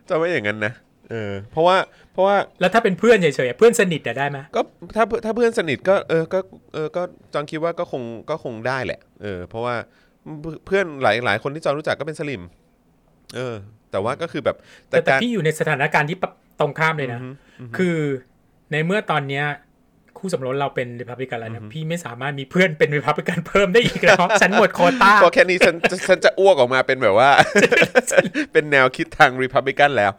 จำว่าอย่างนั้นนะเออเพราะว่าเพราะว่าแล้วถ้าเป็นเพื่อนเฉยๆเพื่อนสนิทอะได้ไหมก็ถ้าถ้าเพื่อนสนิทก็เออก็เออก็จองคิดว่าก็คงก็คงได้แหละเออเพราะว่า เพื่อนหลายหลายคนที่จองรู้จักก็เป็นสลิม เออ แต่ว่าก็คือแบบ แต่แต่การพี่อยู่ในสถานการณ์ที่ปะตรงข้ามเลยนะ คือในเมื่อตอนเนี้ยคู่สมรสเราเป็นริพับลิกันแล้วนะพี่ไม่สามารถมีเพื่อนเป็นริพับลิกันเพิ่มได้อีกแล้วฉันหมดโควต้าพอแค่นี้ฉันฉันจะอ้วกออกมาเป็นแบบว่า เป็นแนวคิดทางรีพับลิกันแล้ว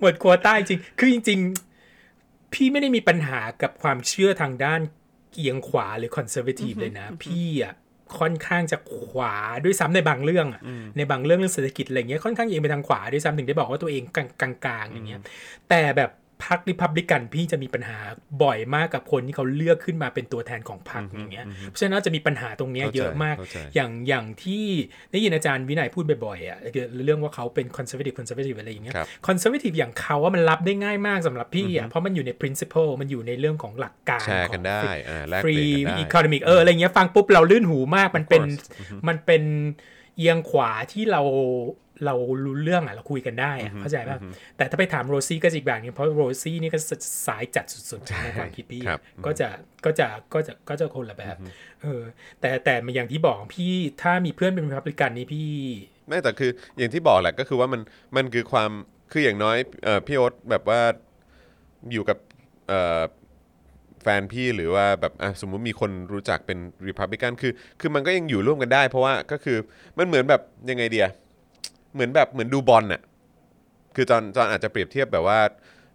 หมดโควต้าจริง คือจริง ๆ พี่ไม่ได้มีปัญหากับความเชื่อทางด้านเอียงขวาหรือคอนเซอร์เวทีฟเลยนะ พี่อะ ค่อนข้างจะขวาด้วยซ้ำในบางเรื่องอะในบางเรื่องเรื่องเศรษฐกิจอะไรเงี้ยค่อนข้างเอียงไปทางขวาด้วยซ้ำถึงได้บอกว่าตัวเองกลางๆอย่างเงี้ยแต่แบบ พรรคริพับลิกันพี่จะมีปัญหาบ่อยมากกับคนที่เขาเลือกขึ้นมาเป็นตัวแทนของพรรคอย่างเงี้ยเพราะฉะนั้นจะมีปัญหาตรงเนี้ยเข้าใจเยอะมากเข้าใจอย่างอย่างที่ได้ยินอาจารย์วินัยพูดบ่อยๆอะเรื่องว่าเขาเป็น conservative conservative อะไรอย่างเงี้ยครับ conservative อย่างเขาว่ามันรับได้ง่ายมากสำหรับพี่อะเพราะมันอยู่ใน principle มันอยู่ในเรื่องของหลักการแชร์กันได้อ่าแลกฟรีเปลี่ยนกันได้ economic เอออะไรเงี้ยฟังปุ๊บเราลื่นหูมากมันเป็น Of course มันเป็นเอียงขวาที่เรา เรารู้เรื่องอะเราคุยกันได้อะเข้าใจป่ะแต่ถ้าไปถามโรซี่ก็จะอีกแบบนึงเพราะโรซี่นี่ก็สายจัดสุดๆในความคิดพี่ครับก็จะก็จะก็จะก็จะคนละแบบเออแต่แต่อย่างที่บอกพี่ถ้ามีเพื่อนเป็นพับลิกันนี่พี่ ไม่แต่คืออย่างที่บอกแหละก็คือว่ามันมันคือความคืออย่างน้อยเอ่อพี่โอ๊ตแบบว่าอยู่กับเอ่อแฟนพี่หรือว่าแบบอะสมมุติมีคนรู้จักเป็นรีพับลิกันคือ คือมันก็ยังอยู่ร่วมกันได้ เพราะว่าก็คือมันเหมือนแบบยังไงดีอะ เหมือนแบบเหมือนดูบอลน่ะคือจอนจอนอาจจะเปรียบเทียบแบบว่า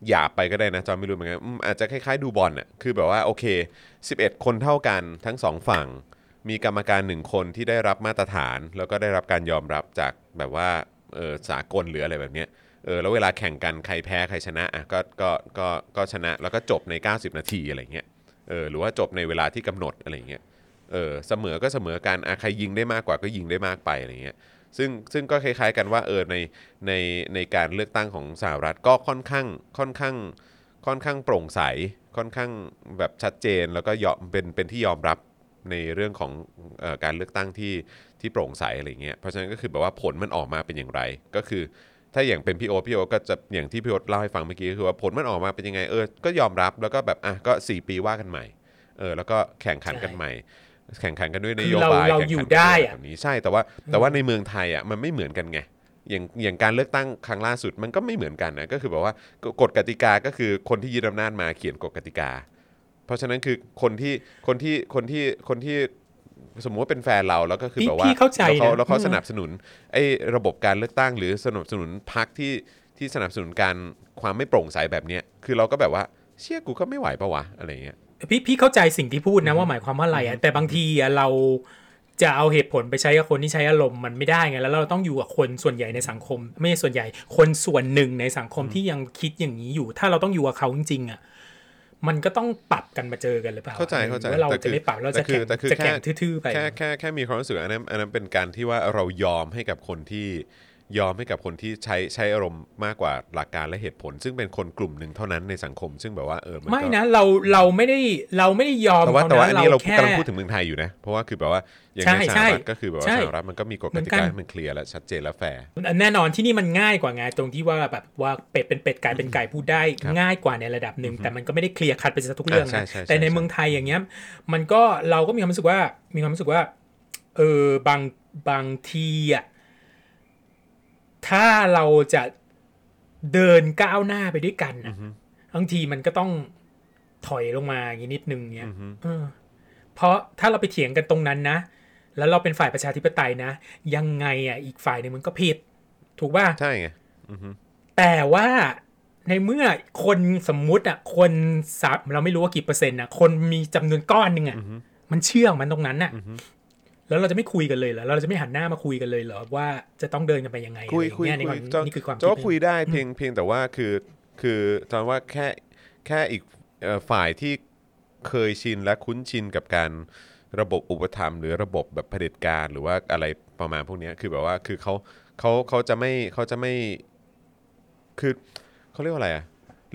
หยาบไปก็ได้นะจอนไม่รู้เหมือนกันอืมอาจจะคล้ายๆดูบอลน่ะคือแบบว่าโอเค 11 คนเท่ากันทั้งสองฝั่ง มีกรรมการหนึ่งคนที่ได้รับมาตรฐาน แล้วก็ได้รับการยอมรับจากแบบว่าเออสากลหรืออะไรแบบเนี้ยเออแล้วเวลาแข่งกันใครแพ้ใครชนะอะก็ก็ก็ก็ชนะแล้วก็จบใน 90 นาทีอะไรเงี้ยเออหรือว่าจบในเวลาที่กำหนดอะไรเงี้ยเออเสมอก็เสมอกันอะใครยิงได้มากกว่าก็ยิงได้มากไปอะไรเงี้ย ซึ่งซึ่งก็คล้าย ๆ กันว่าเออในในในการเลือกตั้งของสหรัฐก็ค่อนข้างค่อนข้างค่อนข้างโปร่งใสค่อนข้างแบบชัดเจนแล้วก็ยอมเป็นเป็นที่ยอมรับในเรื่องของออการเลือกตั้งที่ที่โปร่งใสอะไรเงี้ยเพราะฉะนั้นก็คือแบบว่าผลมันออกมาเป็นอย่างไร ก็คือ ถ้าอย่างเป็นพี่โอพี่โอก็จะอย่างที่พี่โอเล่าให้ฟังเมื่อกี้ก็คือว่าผลมันออกมาเป็นยังไงเออก็ยอมรับแล้วก็แบบอะก็ 4 ปีว่ากันใหม่เออแล้วก็แข่งขันกันใหม่ แข่งขันกันด้วยนโยบายคือเราเราแข่งขันอยู่กันได้วยอะแบบนี้ใช่แต่ว่าแต่ว่าในเมืองไทยอะมันไม่เหมือนกันไงอย่างอย่างการเลือกตั้งครั้งล่าสุดมันก็ไม่เหมือนกันนะก็คือแบบว่ากฎกติกาก็คือคนที่ยึดอำนาจมาเขียนกฎกติกา เพราะฉะนั้นคือคนที่คนที่คนที่คนที่สมมติว่าเป็นแฟนเราแล้วก็คือพี่แบบว่าพี่เข้าใจแล้วเขานะแล้วเขาอืมสนับสนุนไอ้ระบบการเลือกตั้ง หรือสนับสนุนพรรคที่ที่สนับสนุนการความไม่โปร่งใสแบบเนี้ยคือเราก็แบบว่าเชี่ยกูก็ไม่ไหวปะวะอะไรเงี้ย พี่พี่เข้าใจสิ่งที่พูดนะว่าหมายความว่าอะไรอะแต่บางทีอะเราจะเอาเหตุผลไปใช้กับคนที่ใช้อารมณ์มันไม่ได้ไงแล้วเราต้องอยู่กับคนส่วนใหญ่ในสังคม ไม่ใช่ส่วนใหญ่ คนส่วนหนึ่งในสังคมที่ยังคิดอย่างนี้อยู่ ถ้าเราต้องอยู่กับเขาจริงๆอะมันก็ต้องปรับกันมาเจอกันหรือเปล่าเข้าใจเข้าใจว่าเราแต่คืจะอไม่ปรับเราแต่จะคือแข่งแต่คือจะแข่งแค่ทื่อๆไปแค่แค่แค่มีความรู้สึกอันนั้นอันนั้นเป็นการที่ว่าเรายอมให้กับคนที่ ยอมให้กับคนที่ใช้ใช้อารมณ์มากกว่าหลักการและเหตุผล ซึ่งเป็นคนกลุ่มหนึ่งเท่านั้นในสังคม ซึ่งแบบว่าเออมันก็ไม่นะเราเราไม่ได้เราไม่ได้ยอมแต่ว่าเขแต่ว่าอันนี้เราแค่กำลังพูดถึงเมืองไทยอยู่นะ เพราะว่าคือแบบว่าอย่างใช่ในสหใช่รัฐก็คือแบบว่าใช่สหรัฐมันก็มีกฎกติกาเหมือนกันให้มันเคลียร์และชัดเจนและแฟร์แน่นอนที่นี่มันง่ายกว่าไงตรงที่ว่าแบบว่าเป็ดเป็นเป็ดไก่เป็นไก่พูดได้ครับง่ายกว่าในระดับหนึ่งแต่มันก็ไม่ได้ clear cut ไปซะทุกเรื่องอ่าใช่นะใช่ใช่แต่ในใช่เมืองไทยอย่างเงี้ยมันก็เราก็มีความรู้สึกว่ามีความรู้สึกว่าเออบางบางทีอะ ถ้าเราจะเดินก้าวหน้าไปด้วยกันน่ะบางทีมันก็ต้องถอยลงมาอย่างนี้นิดนึงเงี้ยเออเพราะถ้าเราไปเถียงกันตรงนั้นนะ แล้วเราเป็นฝ่ายประชาธิปไตยนะ ยังไงอะอีกฝ่ายหนึ่งมันก็ผิด ถูกป่ะใช่ไงแต่ว่าในเมื่อคนสมมุติอะ คนสับเราไม่รู้ว่ากี่เปอร์เซ็นต์อะ คนมีจำนวนก้อนหนึ่งอะ มันเชื่อมันตรงนั้นอะ แล้วเราจะไม่คุยกันเลยเหรอเราจะไม่หันหน้ามาคุยกันเลยเหรอว่าจะต้องเดินกันไปยังไงคุยอะไรคุยเงี้ในคุควายมจอนนี่คือความจอนว่าดคุยได้เพียงเพียงแต่ว่าคือคือจอนว่าแค่แค่อีกเอ่อฝ่ายที่เคยชินและคุ้นชินกับการระบบอุปถัมภ์หรือระบบแบบเผด็จการหรือว่าอะไรประมาณพวกเนี้ยคือแบบว่าคือเขาเขาเขาจะไม่เขาจะไม่คือเขาเรียกว่าอะไรอะ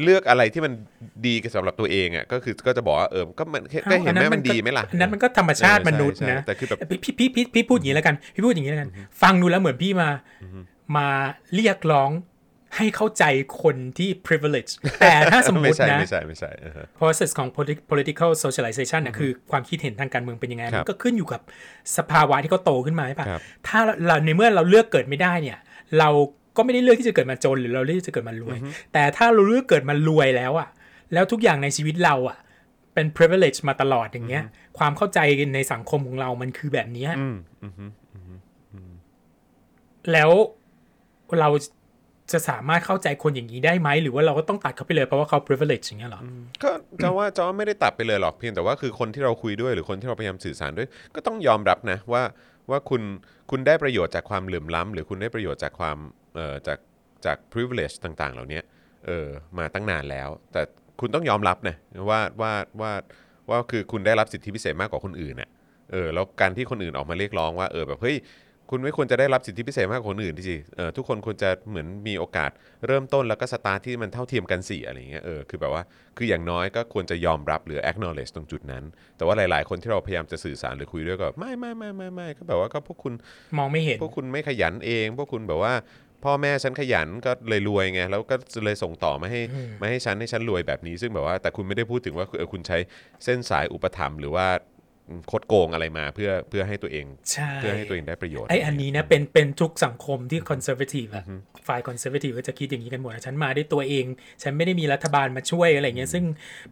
เลือกอะไรที่มันดีสำหรับตัวเองอะก็คือก็จะบอกว่าเออก็มันก็เห็นไหมมันดีไหมล่ะอันนั้นมันก็ธรรมชาติเออใช่มนุษย์ใช่นะแต่คือแบบพี่พี่พี่พี่พูดอย่างนี้แล้วกันพี่พูดอย่างนี้แล้วกัน ฟังดูแล้วเหมือนพี่มามาเรียกร้องให้เข้าใจคนที่ privilege แต่ถ้าสมมไม่ติใช่นะ ไม่ใช่ ไม่ใช่เออ process ของ politi- political socialization นะคือความคิดเห็นทางการเมืองเป็นยังไงครับมันก็ขึ้นอยู่กับสภาวะที่เขาโตขึ้นมาใช่ปะครับถ้าเราในเมื่อเราเลือกเกิดไม่ได้เนี่ย เรา ก็ไม่ได้เลือกที่จะเกิดมาจนหรือเราเลือกที่จะเกิดมารวย แต่ถ้าเราเลือกเกิดมารวยแล้วอะแล้วทุกอย่างในชีวิตเราอะเป็น privilege มาตลอดอย่างเงี้ย ความเข้าใจในสังคมของเรามันคือแบบเนี้ยอืมอืมแล้วเราจะสามารถเข้าใจคนอย่างนี้ได้ไหม หรือว่าเราก็ต้องตัดเขาไปเลยเพราะว่าเขา privilege อย่างเงี้ยเหรออก็จะว่าจะว่าไม่ได้ตัดไปเลยหรอกเพียงแต่ว่าคือคนที่เราคุยด้วยหรือคนที่เราพยายามสื่อสารด้วย ก็ต้องยอมรับนะว่าว่าคุณคุณได้ประโยชน์จากความเหลื่อมล้ำหรือคุณได้ประโยชน์จากความเอ่อ จากจาก privilege ต่างๆ เหล่านี้เออมาตั้งนานแล้ว แต่คุณต้องยอมรับนะว่าว่าว่าว่าคือคุณได้รับสิทธิพิเศษมากกว่าคนอื่นน่ะเออแล้วการที่คนอื่นออกมาเรียกร้องว่าเออแบบเฮ้ยคุณไม่ควรจะได้รับสิทธิพิเศษมากกว่าคนอื่นที่สิเออทุกคนควรจะเหมือนมีโอกาสเริ่มต้นแล้วก็สตาร์ทที่มันเท่าเทียมกันสิอะไรเงี้ยเออคือแบบว่าคืออย่างน้อยก็ควรจะยอมรับหรือ acknowledge ตรงจุดนั้น แต่ว่าหลาย ๆ คนที่เราพยายามจะสื่อสารหรือคุยด้วยก็ไม่ไม่ไม่ไม่ไม่ก็แบบว่าก็พวกคุณมองไม่เห็นพวกคุณไม่ขยันเอง พวกคุณแบบว่า พ่อแม่ฉันขยันก็เลยรวยไงแล้วก็เลยส่งต่อมาให้มาให้ฉันให้ฉันรวยแบบนี้ ซึ่งแบบว่าแต่คุณไม่ได้พูดถึงว่าเออคุณใช้เส้นสายอุปถัมภ์หรือว่า คดโกงอะไรมาเพื่อเพื่อให้ตัวเองใช่เพื่อให้ตัวเองได้ประโยชน์ไออันนี้นะเป็นเป็นทุกสังคมที่คอนเซอร์ a ทีฟอะฝ่ายคอนเซอร์ a ทีฟก็จะคิดอย่างนี้กันหมดนะฉันมาด้วยตัวเอง ฉันไม่ได้มีรัฐบาลมาช่วยอะไรเงี้ยซึ่ง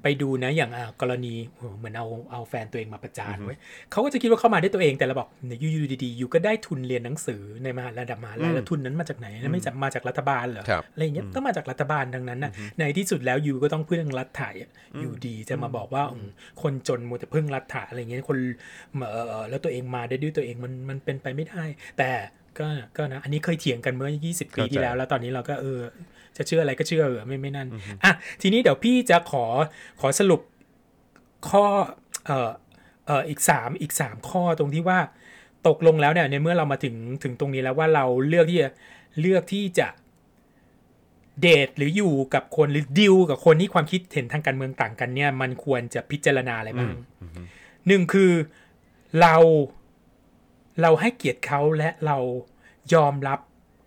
ไปดูนะอย่างอะกรณีโอ้โหเหมือนเอาเอาแฟนตัวเองมาประจานไว้ยเขาก็จะคิดว่าเข้ามาด้วยตัวเองแต่เราบอกเนี่ยอยู่อยู่ดีๆอยู่ก็ได้ทุนเรียนหนังสือในมหาระดับมหาลัยแล้วทุนนั้นมาจากไหนนะไม่จากมาจากรัฐบาลเหรอครับอะไรเงี้ยต้องมาจากรัฐบาลดังนั้นน่ะในที่สุดแล้วยูก็ต้องพึ่งรัฐถ่ายอะอยู่ดีจะมาบอกว่าอืมคนจนมัวแต่พึ่งรัฐถ่ายอะไรเงี้ยคนเอ่อแล้วตัวเองมาได้ด้วยตัวเองมันมันเป็นไปไม่ได้ แต่ก็ก็นะอันนี้เคยเถียงกันเมื่อ 20 ปีที่แล้ว แล้วตอนนี้เราก็เออ จะเชื่ออะไรก็เชื่อเออไม่ไม่นั่นอะทีนี้เดี๋ยวพี่จะขอขอสรุปข้อเอ่อเอ่ออีกสามอีกสามข้อตรงที่ว่าตกลงแล้วเนี่ยในเมื่อเรามาถึงถึงตรงนี้แล้วว่าเราเลือกที่จะเลือกที่จะเดทหรืออยู่กับคนหรือดิวกับคนที่ความคิดเห็นทางการเมืองต่างกันเนี่ย มันควรจะพิจารณาอะไรบ้าง หนึ่งคือเราเราให้เกียรติเขาและเรายอมรับ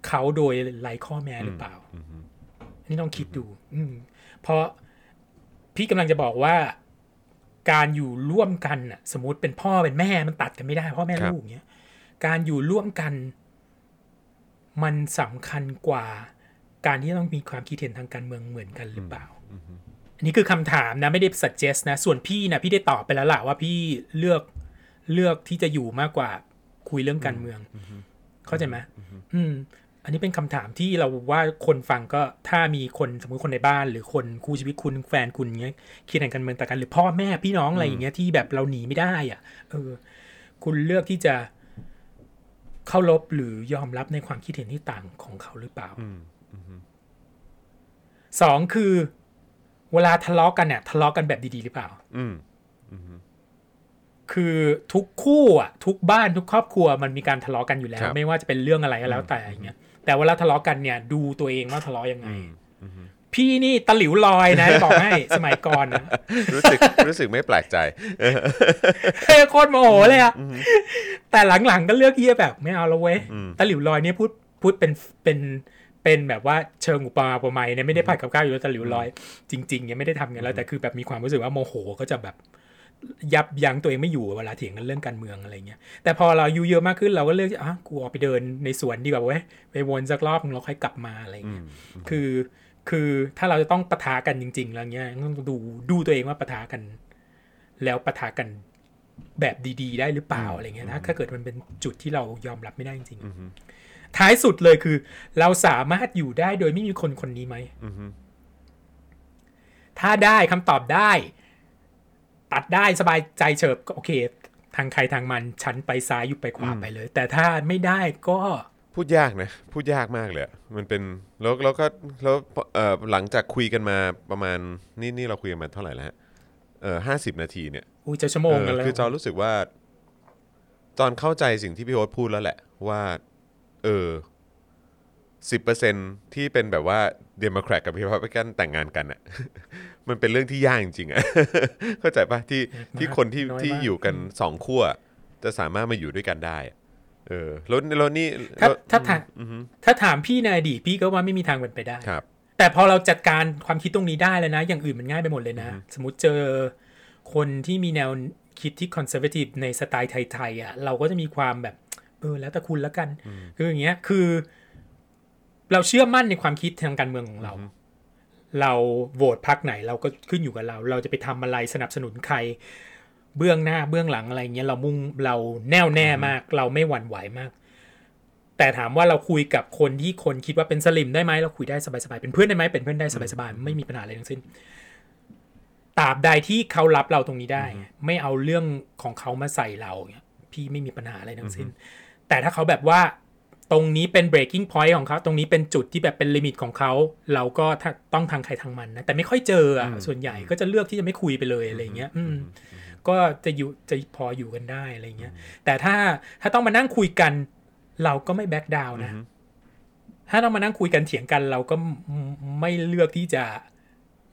เขาโดยไร้ข้อแม้หรือเปล่าอันนี่ต้องคิดดู อืมเพราะพี่กำลังจะบอกว่าการอยู่ร่วมกันน่ะ สมมติเป็นพ่อเป็นแม่มันตัดกันไม่ได้พ่อแม่ครับลูกเนี้ยการอยู่ร่วมกัน มันสำคัญกว่า การที่ต้องมีความคิดเห็นทางการเมืองเหมือนกันหรือเปล่า อันนี้คือคำถามนะไม่ได้ suggest นะ ส่วนพี่นะพี่ได้ตอบไปแล้วล่ะว่าพี่เลือกเลือกที่จะอยู่มากกว่าคุยเรื่องการเมือง เข้าใจไหมอืม อันนี้เป็นคำถามที่เราว่าคนฟังก็ถ้ามีคนสมมติคนในบ้าน หรือคนคู่ชีวิตคุณแฟนคุณเงี้ยคิดเห็นการเมืองต่างกัน หรือพ่อแม่พี่น้องอะไรอย่างเงี้ยที่แบบเราหนีไม่ได้ อะ เออ คุณเลือกที่จะเข้ารบหรือยอมรับในความคิดเห็นที่ต่างของเขาหรือเปล่าสองคือ เวลาทะเลาะกันเนี่ยทะเลาะกันแบบดีๆหรือเปล่า อืมคือทุกคู่อะ ทุกบ้านทุกครอบครัวมันมีการทะเลาะกันอยู่แล้ควรับไม่ว่าจะเป็นเรื่องอะไรก็แล้วแต่อย่างเงี้ยแต่เวลาทะเลาะกันเนี่ย ดูตัวเองว่าทะเลาะยังไงพี่นี่ตะหลิวลอยนะบอกให้สมัยก่อนนะรู้สึกรู้สึกไม่แปลกใจเฮ้ยโคตรโมโหเลยอะแต่หลังๆก็เลือกที่จะแบบไม่เอาแล้วเว้ยตะหลิวลอยเนี่ยพูดพูดเป็นเป็น เป็นแบบว่าเชิงอุปมาอุปไมยเนี่ยไม่ได้ผัดกับข้าวอยู่แล้วตะหลิวลอย จริงๆเนี่ยไม่ได้ทำกันแล้วแต่คือแบบมีความรู้สึกว่าโมโหก็จะแบบยับยั้งตัวเองไม่อยู่เวลาเถียงกันเรื่องการเมืองอะไรเงี้ย แต่พอเราอายู่เยอะมากขึ้นเราก็เลือกที่อะกูออกไปเดินในสวนดีกว่าเว้ยไปวนสักรอบนึงแล้วค่อยกลับมาอะไรเงี้ย คือ คือถ้าเราจะต้องปะทะกันจริง ๆ แล้วเงี้ยต้องดูดูตัวเองว่าปะทะกัน แล้วปะทะกันแบบดี ๆ ได้หรือเปล่าอะไรเงี้ยถ้าถ้าเกิดมันเป็นจุดที่เรายอมรับไม่ได้จริงๆ ท้ายสุดเลยคือ เราสามารถอยู่ได้โดยไม่มีคนคนนี้ไหมถ้าได้คำตอบได้ ตัดได้สบายใจเฉิบก็โอเค ทางใครทางมันฉันไปซ้ายอยู่ไปขวาไปเลย แต่ถ้าไม่ได้ก็พูดยากนะ พูดยากมากเลยอะมันเป็นแล้วแล้วก็แล้วเอ่อหลังจากคุยกันมาประมาณนี่นี่เราคุยกันมาเท่าไหร่แล้วฮะเออห้าสิบนาทีเนี่ยอู้จะชั่วโมงกันเอแล้อวคือจอรู้สึกว่า จอนเข้าใจสิ่งที่พี่โอ๊ตพูดแล้วแหละ ว่า เออ10%ที่เป็นแบบว่าเดโมแครตกับรีพับลิกันแต่งงานกันอะมันเป็นเรื่องที่ยากจริงๆอะเข้าใจปะที่ที่คนที่น้อยมากที่อยู่กันสองขั้วจะสามารถมาอยู่ด้วยกันได้อะเออแล้วแล้วนี่ถ้าแล้วถ้าถามถ้าถามพี่ในอดีตพี่ก็ว่าไม่มีทางเป็นไปได้ครับ แต่พอเราจัดการความคิดตรงนี้ได้แล้วนะ อย่างอื่นมันง่ายไปหมดเลยนะ สมมติเจอคนที่มีแนวคิดที่คอนเซอร์เวทีฟในสไตล์ไทยๆอะเราก็จะมีความแบบ เออแล้วแต่คุณแล้วกัน คืออย่างเงี้ยคือ เราเชื่อมั่นในความคิดทางการเมืองของเรา เราโหวตพักไหนเราก็ขึ้นอยู่กับเรา เราจะไปทำอะไรสนับสนุนใคร เบื้องหน้าเบื้องหลังอะไรเงี้ยเรามุ่งเราแน่วแน่มาก เราไม่หวั่นไหวมาก แต่ถามว่าเราคุยกับคนที่คนคิดว่าเป็นสลิมได้ไหมเราคุยได้สบายๆเป็นเพื่อนได้ไหมเป็นเพื่อนได้สบายๆไม่มีปัญหาอะไรทั้งสิ้นตราบใดที่เขารับเราตรงนี้ได้ ไม่เอาเรื่องของเขามาใส่เราเนี่ยพี่ไม่มีปัญหาอะไรทั้งสิ้น แต่ถ้าเขาแบบว่าตรงนี้เป็น breaking point ของเขา ตรงนี้เป็นจุดที่แบบเป็นลิมิตของเขา เราก็ถ้าต้องทางใครทางมันนะ แต่ไม่ค่อยเจออะ ส่วนใหญ่ก็จะเลือกที่จะไม่คุยไปเลยอะไรเงี้ย อืม ก็จะอยู่จะพออยู่กันได้อะไรเงี้ย แต่ถ้าถ้าต้องมานั่งคุยกัน เราก็ไม่แบ็กดาวนะ ถ้าต้องมานั่งคุยกันเถียงกัน เราก็ไม่เลือกที่จะ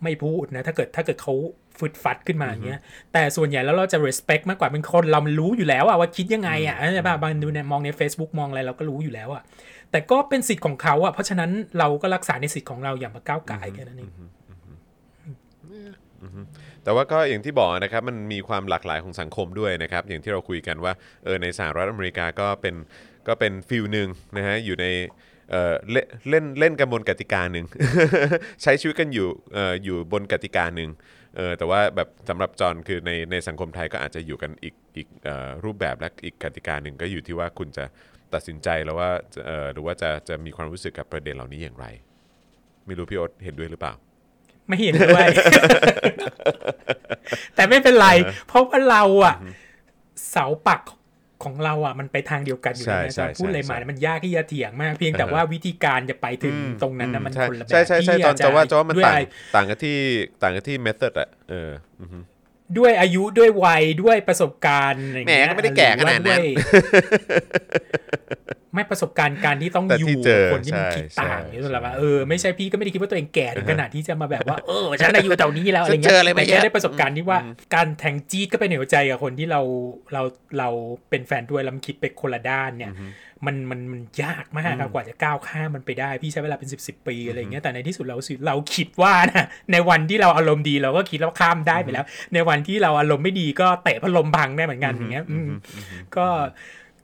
ไม่พูดนะ ถ้าเกิดถ้าเกิดเขา ฟึดฟัดขึ้นมาอย่างเงี้ยแต่ส่วนใหญ่แล้วเราจะ respect มากกว่าเป็นคนเรามันรู้อยู่แล้วอะว่าคิดยังไงอะใช่ป่ะบางดูเนี่ยมองใน Facebook มองอะไรเราก็รู้อยู่แล้วอะแต่ก็เป็นสิทธิ์ของเขาอะเพราะฉะนั้นเราก็รักษาในสิทธิ์ของเราอย่ามาก้าวไก่ายแค่นั้นเองแต่ว่าก็อย่างที่บอกนะครับมันมีความหลากหลายของสังคมด้วยนะครับ อย่างที่เราคุยกันว่าเออในสหรัฐอเมริกาก็เป็นก็เป็นฟิลหนึ่งนะฮะอยู่ในเอ่อเล่นเล่นเล่นกันบนกติกาหนึ่งใช้ชีวิตกันอยู่เอ่ออยู่บนกติกาหนึ่งเออแต่ว่าแบบสำหรับจอห์นคือในในสังคมไทยก็อาจจะอยู่กันอีกอีกเอ่อรูปแบบและอีกกติกาหนึ่งก็อยู่ที่ว่าคุณจะตัดสินใจแล้วว่าเอ่อหรือว่าจะจะมีความรู้สึกกับประเด็นเหล่านี้อย่างไร ไม่รู้พี่โอ๊ตเห็นด้วยหรือเปล่า ไม่เห็นด้วย แต่ไม่เป็นไร เพราะว่าเราอะเสาปัก ของเราอะมันไปทางเดียวกันอยู่แล้วใช่นะใช่จอนพูดอะไรใช่มามันยากที่จะเถียงมากเพียงแต่ว่าวิธีการจะไปถึงตรงนั้นนะมันใช่คนละแบบใช่ใช่ใช่พี่ตอนอาจจะว่าจะว่ามันด้วยต่างอะไรต่างกันที่ต่างกันที่ method อะเอออือฮึ ด้วยอายุด้วยวัยด้วยประสบการณ์อะไรอย่างเงี้ยแหมก็ไม่ได้แก่ขนาดนั้นหรือว่าด้วยไม่ประสบการณ์การที่ต้องแต่อยู่ที่เจอกับคนที่มันใช่คิดต่างใช่นี่แหละว่าเออไม่ใช่พี่ก็ไม่ได้คิดว่าตัวเองแก่ถึงขนาดที่จะมาแบบว่าเออฉันอายุเท่านี้แล้วอะไรฉันเจเงี้อยอะไรมาแต่เยอะแค่ได้ประสบการณ์ที่ว่าการแทงจี๊ดก็ไปในหัวใจกับคนที่เราเราเราเป็นแฟนด้วยแล้วมันคิดไปคนละด้านเนี่ย มันมันมันยากมากอะกว่าจะก้าวข้ามมันไปได้พี่ใช้เวลาเป็นสิบสิบปีอะไรอย่างเงี้ยแต่ในที่สุดเราสิเราคิดว่านะในวันที่เราอารมณ์ดีเราก็คิดแล้วข้ามได้ไปแล้ว ในวันที่เราอารมณ์ไม่ดีก็เตะพัดลมพังได้เหมือนกันอย่างเงี้ยอืมก็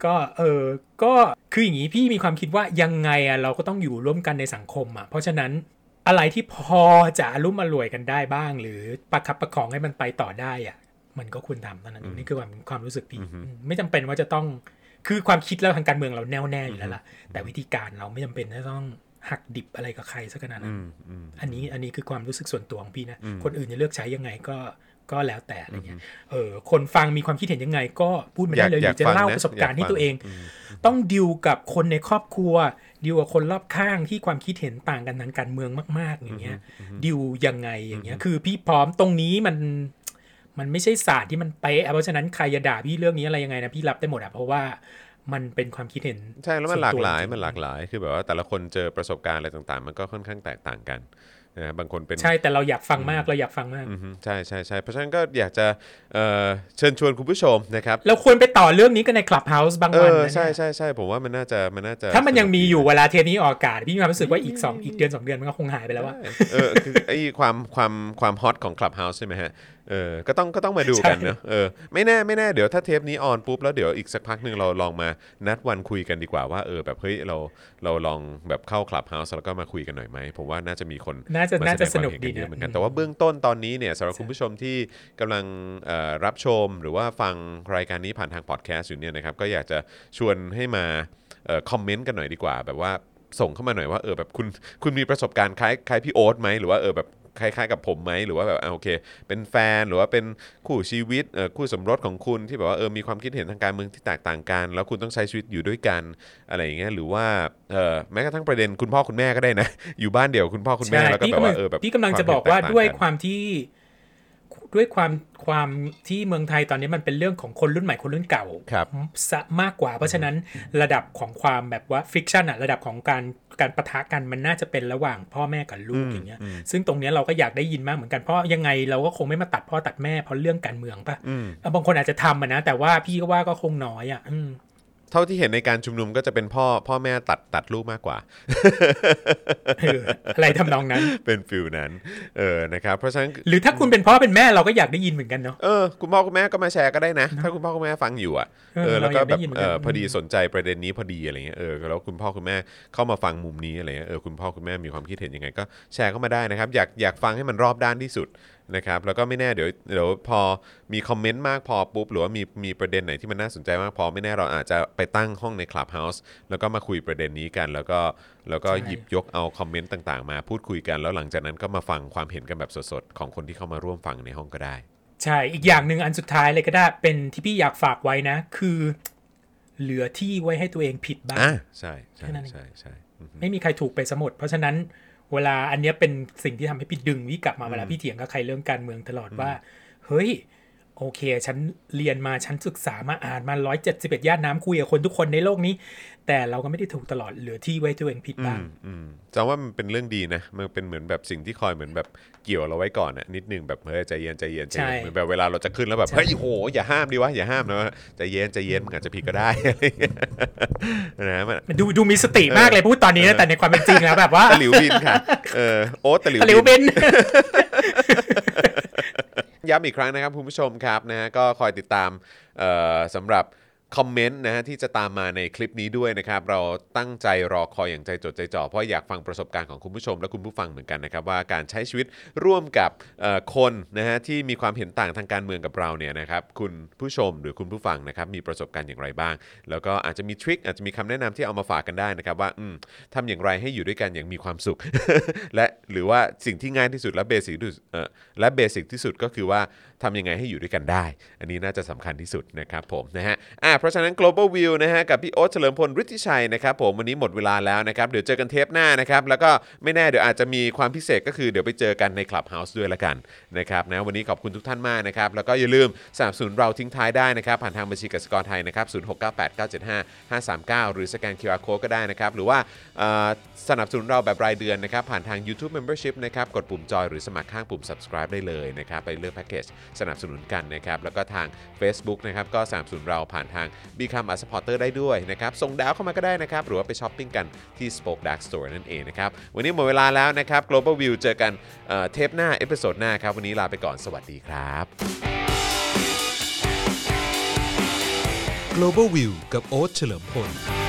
ก็เออก็คืออย่างนี้พี่มีความคิดว่ายังไงอะเราก็ต้องอยู่ร่วมกันในสังคมอะเพราะฉะนั้นอะไรที่พอจะอารมณ์มารวยกันได้บ้าง หรือประคับประคองให้มันไปต่อได้อะมันก็ควรทำเท่านั้นเองนี่คือความความรู้สึกพี่อืมไม่จำเป็นว่าจะต้อง คือความคิดแล้วทางการเมืองเราแน่วแน่อยู่แล้วล่ะ แต่วิธีการเราไม่จำเป็นที่ต้องหักดิบอะไรกับใครสักขนาดนั้นอันนี้อันนี้คือความรู้สึกส่วนตัวของพี่นะ คนอื่นจะเลือกใช้ยังไงก็ก็แล้วแต่อะไรเงี้ย เออ คนฟังมีความคิดเห็นยังไง ก็พูดมาได้เลยหอยารืกอจะฟังเล่านะประสบการณ์อยากที่ฟังตัวเอง ต้องดิวกับคนในครอบครัว ดิวกับคนรอบข้างที่ความคิดเห็นต่างกันทางการเมืองมาก ๆ อย่างเงี้ย ดิวยังไงอย่างเงี้ย คือพี่พร้อมตรงนี้มัน มันไม่ใช่ศาสตร์ที่มันเป๊ะอะเพราะฉะนั้นใครจะด่าพี่เรื่องนี้อะไรยังไงนะพี่รับได้หมดอะเพราะว่ามันเป็นความคิดเห็นใช่แล้วมันหลากหลายส่วนตัวมันหลากหลาย คือแบบว่าแต่ละคนเจอประสบการณ์อะไรต่างๆ มันก็ค่อนข้างแตกต่างกันนะบางคนเป็นใช่แต่เราอยากฟังมากเราอยากฟังมากอือฮึใช่ใช่ใช่เพราะฉะนั้นก็อยากจะเอ่อเชิญชวนคุณผู้ชมนะครับเราควรไปต่อเรื่องนี้กันใน Clubhouse บางเอวันอนะเนี่ยใช่ใช่ใช่ผมว่ามันน่าจะมันน่าจะ ถ้ามันยังมีสกดีอยู่เวลาเทปนี้ออกอากาศพี่มีความรู้สึกว่าอีกสองอีกเดือนสองเดือนมันก็คงหายไปแล้วว่าเออคือไอ้ความความความฮอตของ Clubhouse ใช่ไหมฮะ เออก็ต้องก็ต้องมาดูกันใช่เนอะเออไม่แน่ไม่แน่เดี๋ยวถ้าเทปนี้ออนปุ๊บแล้วเดี๋ยวอีกสักพักหนึ่งเราลองมานัดวันคุยกันดีกว่าว่าเออแบบเฮ้ยเราเราลองแบบเข้า Clubhouse แล้วก็มาคุยกันหน่อยไหมผมว่าน่าจะมีคนน่าจะมาน่าจะแงสนุกความดีเห็เยนะอะเหมือนกันแต่ว่าเบื้องต้นตอนนี้เนี่ยสำหรับคุณผู้ชมที่กำลังเอ่อรับชมหรือว่าฟังรายการนี้ผ่านทางพอดแคสต์อยู่เนี่ยนะครับก็อยากจะชวนให้มาเอ่อคอมเมนต์กันหน่อยดีกว่าแบบว่าส่งเข้ามาหน่อยว่าเออแบบคุณคุณมีประสบการณ์คล้ายคล้ายพี่โอ๊ตไหมหรือว่าเออแบบ คล้ายๆกับผมไหมหรือว่าแบบอะโอเค เป็นแฟนหรือว่าเป็นคู่ชีวิตเอ่อคู่สมรสของคุณที่แบบว่าเออมีความคิดเห็นทางการเมืองที่แตกต่างกัน แล้วคุณต้องใช้ชีวิตอยู่ด้วยกันอะไรอย่างเงี้ยหรือว่าเออแม้กระทั่งประเด็นคุณพ่อคุณแม่ก็ได้นะ อยู่บ้านเดียวคุณพ่อคุณแม่ใช่แล้วก็พี่แบบกำลัว่างเออแบบพี่กำลังจะควมบอกว่าเห็นแตต่งด้วยกันความที่ ด้วยความความที่เมืองไทยตอนนี้มันเป็นเรื่องของคนรุ่นใหม่คนรุ่นเก่าครับซะมากกว่า เพราะฉะนั้นระดับของความแบบว่าฟิกชันอะระดับของการการประทะกันมันน่าจะเป็นระหว่างพ่อแม่กับลูกอย่างเงี้ย ซึ่งตรงเนี้ยเราก็อยากได้ยินมากเหมือนกันเพราะยังไงเราก็คงไม่มาตัดพ่อตัดแม่เพราะเรื่องการเมืองปะอืมอะบางคนอาจจะทำอะนะแต่ว่าพี่ก็ว่าก็คงน้อยอะอืม เท่าที่เห็นในการชุมนุมก็จะเป็นพ่อพ่อแม่ตัดตัดลูกมากกว่าเอออะไรทำนองนั้น เป็นฟิลนั้น เออนะครับเพราะฉะนั้นหรือถ้าคุณเป็นพ่อเป็นแม่เราก็อยากได้ยินเหมือนกันเนาะเออคุณพ่อคุณแม่ก็มาแชร์ก็ได้นะ ถ้าคุณพ่อคุณแม่ฟังอยู่อะเออเออแล้วก็เราอยากแบบได้ยินเหมือนเอกันอพอดีสนใจประเด็นนี้พอดีอะไรเงี้ยเออแล้วคุณพ่อคุณแม่เข้ามาฟังมุมนี้อะไรเงี้ยเออคุณพ่อคุณแม่มีความคิดเห็นยังไงก็แชร์เข้ามาได้นะครับ อยากอยากฟังให้มันรอบด้านที่สุด นะครับแล้วก็ไม่แน่เดี๋ยวเดี๋ยวพอมีคอมเมนต์มากพอปุ๊บหรือว่ามีมีประเด็นไหนที่มันน่าสนใจมากพอไม่แน่เราอาจจะไปตั้งห้องใน Clubhouse แล้วก็มาคุยประเด็นนี้กัน แล้วก็แล้วก็ใช่หยิบยกเอาคอมเมนต์ต่างๆ มาพูดคุยกัน แล้วหลังจากนั้นก็มาฟังความเห็นกันแบบสดๆ ของคนที่เข้ามาร่วมฟังในห้องก็ได้ ใช่อีกอย่างหนึ่งอันสุดท้ายเลยก็ได้เป็นที่พี่อยากฝากไว้นะ คือ เหลือที่ไว้ให้ตัวเองผิดบ้างอ่าใช่ใช่แค่นั้นเองใช่ใช่อืมไม่มีใครถูกไปสมดเพราะฉะนั้น เวลาอันเนี้ยเป็นสิ่งที่ทำให้พี่ดึงพี่กลับมาเวลาพี่เถียงกับใครเรื่องการเมืองตลอดว่า เฮ้ย โอเค ฉันเรียนมา ฉันศึกษามาอ่านมาร้อยเจ็ดสิบเอ็ดย่านน้ำคุยกับคนทุกคนในโลกนี้ แต่เราก็ไม่ได้ถูกตลอด เหลือที่ไว้ตัวเองผิดบ้างอืมจำว่ามันเป็นเรื่องดีนะ มันเป็นเหมือนแบบสิ่งที่คอยเหมือนแบบเกี่ยวเราไว้ก่อนอะนิดนึงแบบเฮ้ยใจเย็นใจเย็นใจเย็นใช่เหมือนแบบเวลาเราจะขึ้นแล้วแบบใช่เฮ้ยโหอย่าห้ามดิวะอย่าห้ามนะใจเย็นใจเย็นมันอาจจะผิดก็ได้อะไรอย่างเงี้ยนะมันมันดูดูมีสติมากเลยพูดตอนนี้นะแต่ในความเป็นจริงแล้วแบบว่าตะหลิวบินค่ะเออโอ๊ตตะหลิวตะหลิวบินบิน ย้ำอีกครั้งนะครับคุณผู้ชมครับนะฮะก็คอยติดตามสำหรับ คอมเมนต์นะฮะที่จะตามมาในคลิปนี้ด้วยนะครับ เราตั้งใจรอคอยอย่างใจจดใจจ่อเพราะอยากฟังประสบการณ์ของคุณผู้ชมและคุณผู้ฟังเหมือนกันนะครับ ว่าการใช้ชีวิตร่วมกับคนนะฮะที่มีความเห็นต่างทางการเมืองกับเราเนี่ยนะครับคุณผู้ชมหรือคุณผู้ฟังนะครับมีประสบการณ์อย่างไรบ้าง แล้วก็อาจจะมีทริคอาจจะมีคำแนะนำที่เอามาฝากกันได้นะครับว่าอืมทำอย่างไรให้อยู่ด้วยกันอย่างมีความสุข และหรือว่าสิ่งที่ง่ายที่สุดและเบสิกที่สุดและเบสิกที่สุดก็คือว่าทำยังไงให้อยู่ด้วยกันได้ อันนี้น่าจะสำคัญที่สุดนะครับผมนะฮะอ่าเพราะฉะนั้น global view นะฮะกับพี่โอ๊ตเฉลิมพลฤทธิชัยนะครับผมวันนี้หมดเวลาแล้วนะครับเดี๋ยวเจอกันเทปหน้านะครับแล้วก็ไม่แน่เดี๋ยวอาจจะมีความพิเศษก็คือเดี๋ยวไปเจอกันใน Clubhouse ด้วยละกันนะครับนะวันนี้ขอบคุณทุกท่านมากนะครับแล้วก็อย่าลืมสนับสนุนเราทิ้งท้ายได้นะครับผ่านทางบัญชีกสิกรไทยนะครับ0698975539หรือสแกน QR Code ก็ได้นะครับหรือว่าสนับสนุนเราแบบรายเดือนนะครับผ่านทาง YouTube Membership นะครับกดปุ่มจอยหรือสมัครข้างปุ่ม subscribe ได้เลยนะครับไปเลือกแพ็กเกจสนับสนุนกันนะครับแล้วก็ทาง Facebook นะครับก็สนับสนุนเราผ่านทาง Become a supporter ได้ด้วยนะครับส่งดาวเข้ามาก็ได้นะครับ หรือว่าไปช้อปปิ้งกันที่ Spoke Dark Store นั่นเองนะครับ วันนี้หมดเวลาแล้วนะครับ Global View เจอกันเทปหน้า episode หน้าครับ วันนี้ลาไปก่อนสวัสดีครับ Global View กับโอ๊ตเฉลิมพล